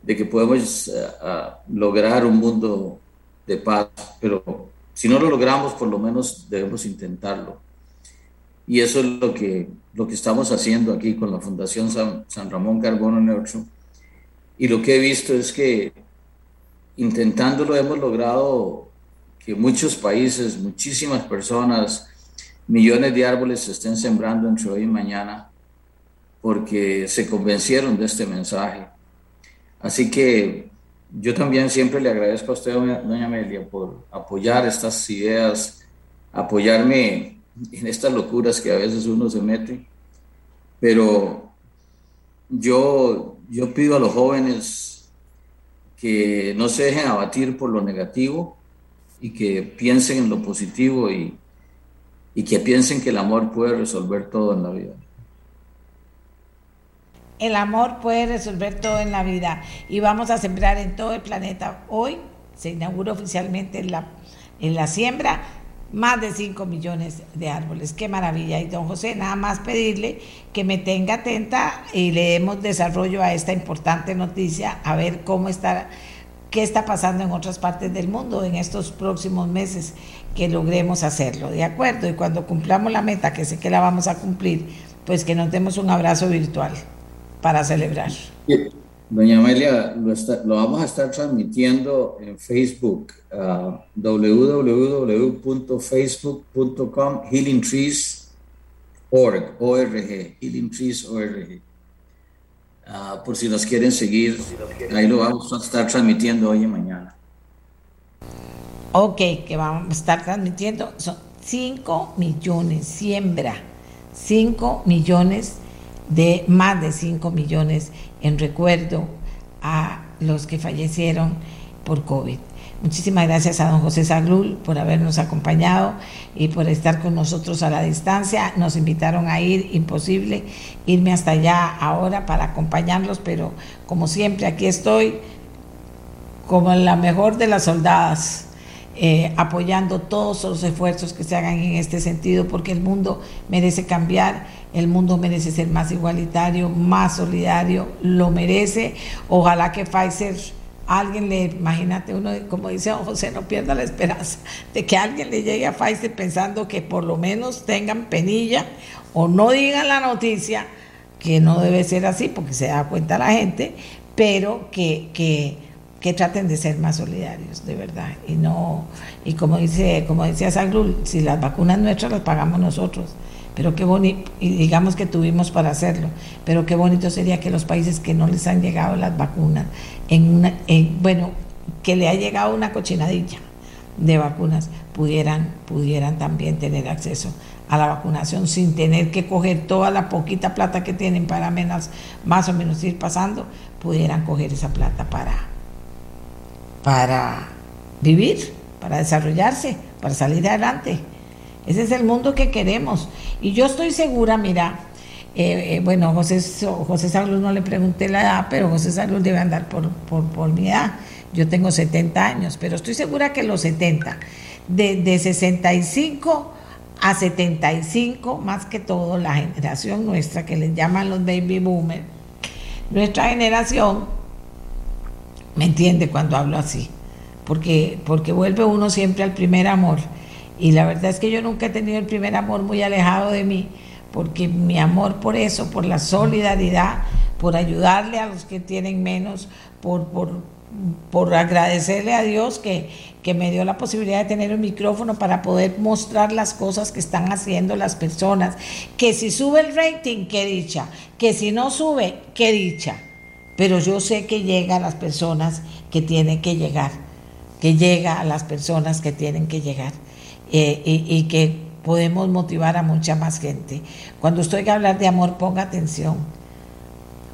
Speaker 10: de que podemos uh, lograr un mundo de paz, pero si no lo logramos, por lo menos debemos intentarlo. Y eso es lo que, lo que estamos haciendo aquí con la Fundación San, San Ramón Carbono Neutro. Y lo que he visto es que intentándolo hemos logrado que muchos países, muchísimas personas, millones de árboles se estén sembrando entre hoy y mañana porque se convencieron de este mensaje. Así que yo también siempre le agradezco a usted, doña Amelia, por apoyar estas ideas, apoyarme en estas locuras que a veces uno se mete, pero yo, yo pido a los jóvenes que no se dejen abatir por lo negativo y que piensen en lo positivo y, y que piensen que el amor puede resolver todo en la vida.
Speaker 2: El amor puede resolver todo en la vida y vamos a sembrar en todo el planeta. Hoy se inaugura oficialmente la, en la siembra más de 5 millones de árboles. Qué maravilla. Y don José, nada más pedirle que me tenga atenta y le demos desarrollo a esta importante noticia, a ver cómo está, qué está pasando en otras partes del mundo en estos próximos meses que logremos hacerlo, ¿de acuerdo? Y cuando cumplamos la meta, que sé que la vamos a cumplir, pues que nos demos un abrazo virtual para celebrar.
Speaker 10: Doña Amelia, lo, vamos a estar transmitiendo en Facebook, uh, www.facebook.com healingtrees.org, org, healingtrees.org. Uh, por si nos quieren seguir, ahí lo vamos a estar transmitiendo hoy y mañana.
Speaker 2: Ok, que vamos a estar transmitiendo, son 5 millones, siembra, 5 millones de más de 5 millones en recuerdo a los que fallecieron por COVID. Muchísimas gracias a don José Saglul por habernos acompañado y por estar con nosotros a la distancia. Nos invitaron a ir, imposible irme hasta allá ahora para acompañarlos, pero como siempre aquí estoy como la mejor de las soldadas, eh, apoyando todos los esfuerzos que se hagan en este sentido, porque el mundo merece cambiar el mundo merece ser más igualitario, más solidario, lo merece. Ojalá que Pfizer, alguien le, imagínate uno, como dice José, no pierda la esperanza de que alguien le llegue a Pfizer pensando que por lo menos tengan penilla o no digan la noticia, que no debe ser así porque se da cuenta la gente, pero que, que que traten de ser más solidarios, de verdad. Y no, y como dice, como decía Saglul, si las vacunas nuestras las pagamos nosotros, pero qué bonito, y digamos que tuvimos para hacerlo, pero qué bonito sería que los países que no les han llegado las vacunas, en, una, bueno, que le ha llegado una cochinadilla de vacunas, pudieran, pudieran también tener acceso a la vacunación sin tener que coger toda la poquita plata que tienen para menos, más o menos ir pasando, pudieran coger esa plata para, para vivir, para desarrollarse, para salir adelante. Ese es el mundo que queremos. Y yo estoy segura, mira, eh, eh, bueno, José, José Salud no le pregunté la edad, pero José Salud debe andar por, por, por mi edad. Yo tengo 70 años, pero estoy segura que los 70, de, de 65 a 75, más que todo la generación nuestra, que les llaman los baby boomers, nuestra generación, me entiende cuando hablo así, porque, porque vuelve uno siempre al primer amor. Y la verdad es que yo nunca he tenido el primer amor muy alejado de mí, porque mi amor por eso, por la solidaridad, por ayudarle a los que tienen menos, por, por, por agradecerle a Dios que, que, me dio la posibilidad de tener un micrófono para poder mostrar las cosas que están haciendo las personas. Que si sube el rating, qué dicha. Que si no sube, qué dicha. Pero yo sé que llega a las personas que tienen que llegar. Que llega a las personas que tienen que llegar. Eh, y, que podemos motivar a mucha más gente. Cuando estoy a hablar de amor, ponga atención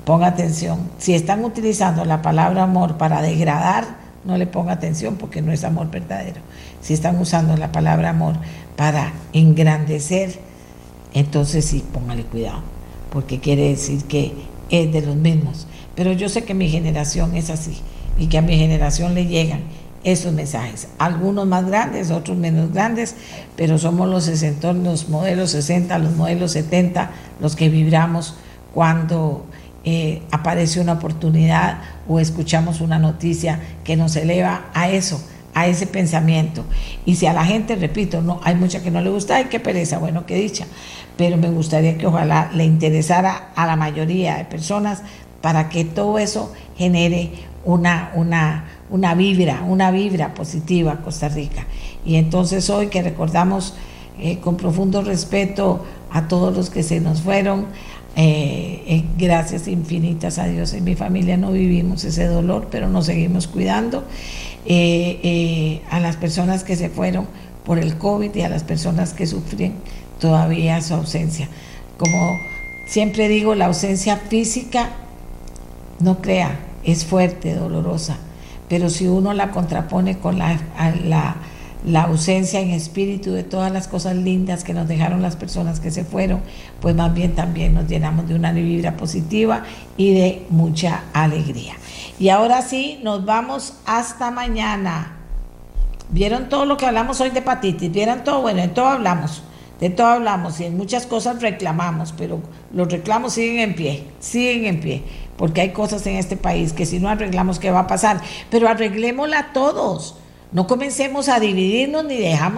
Speaker 2: Ponga atención. Si están utilizando la palabra amor para degradar, no le ponga atención porque no es amor verdadero. Si están usando la palabra amor para engrandecer, entonces sí, póngale cuidado, porque quiere decir que es de los mismos. Pero yo sé que mi generación es así y que a mi generación le llegan esos mensajes. Algunos más grandes, otros menos grandes, pero somos los 60, los modelos 60, los modelos 70, los que vibramos cuando eh, aparece una oportunidad o escuchamos una noticia que nos eleva a eso, a ese pensamiento. Y si a la gente, repito, no hay mucha que no le gusta, ay, qué pereza, bueno, qué dicha, pero me gustaría que ojalá le interesara a la mayoría de personas para que todo eso genere una, una, una vibra, una vibra positiva a Costa Rica. Y entonces hoy que recordamos eh, con profundo respeto a todos los que se nos fueron, eh, eh, gracias infinitas a Dios en mi familia no vivimos ese dolor, pero nos seguimos cuidando. A las personas que se fueron por el COVID y a las personas que sufren todavía su ausencia. Como siempre digo, la ausencia física, no crea, es fuerte, dolorosa, pero si uno la contrapone con la, la la ausencia en espíritu de todas las cosas lindas que nos dejaron las personas que se fueron, pues más bien también nos llenamos de una vibra positiva y de mucha alegría. Y ahora sí, nos vamos hasta mañana. ¿Vieron todo lo que hablamos hoy de hepatitis? ¿Vieron todo? Bueno, en todo hablamos. De todo hablamos y en muchas cosas reclamamos, pero los reclamos siguen en pie, siguen en pie, porque hay cosas en este país que si no arreglamos, ¿qué va a pasar? Pero arreglémosla todos no comencemos a dividirnos ni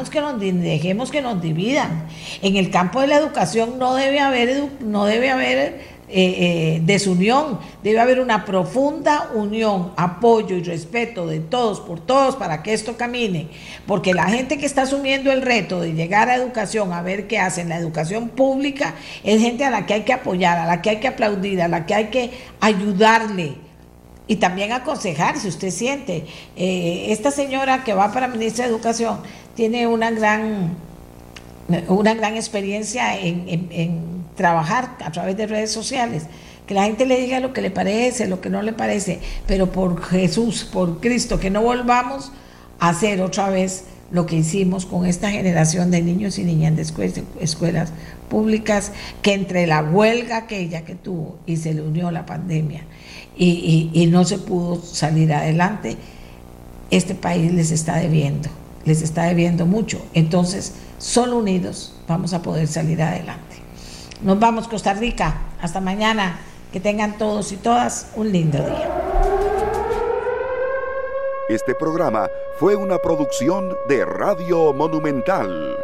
Speaker 2: que nos dejemos que nos dividan. En el campo de la educación no debe haber no debe haber eh, eh, desunión, debe haber una profunda unión, apoyo y respeto de todos por todos para que esto camine, porque la gente que está asumiendo el reto de llegar a educación, a ver qué hacen, la educación pública, es gente a la que hay que apoyar, a la que hay que aplaudir, a la que hay que ayudarle y también aconsejar si usted siente. Eh, esta señora que va para ministra de Educación tiene una gran, una gran experiencia en, trabajar a través de redes sociales. Que la gente le diga lo que le parece, lo que no le parece, pero por Jesús, por Cristo, que no volvamos a hacer otra vez lo que hicimos con esta generación de niños y niñas de escuelas públicas, que entre la huelga aquella que tuvo y se le unió la pandemia, y, no se pudo salir adelante, este país les está debiendo, les está debiendo mucho. Entonces, solo unidos vamos a poder salir adelante. Nos vamos, Costa Rica. Hasta mañana. Que tengan todos y todas un lindo día.
Speaker 1: Este programa fue una producción de Radio Monumental.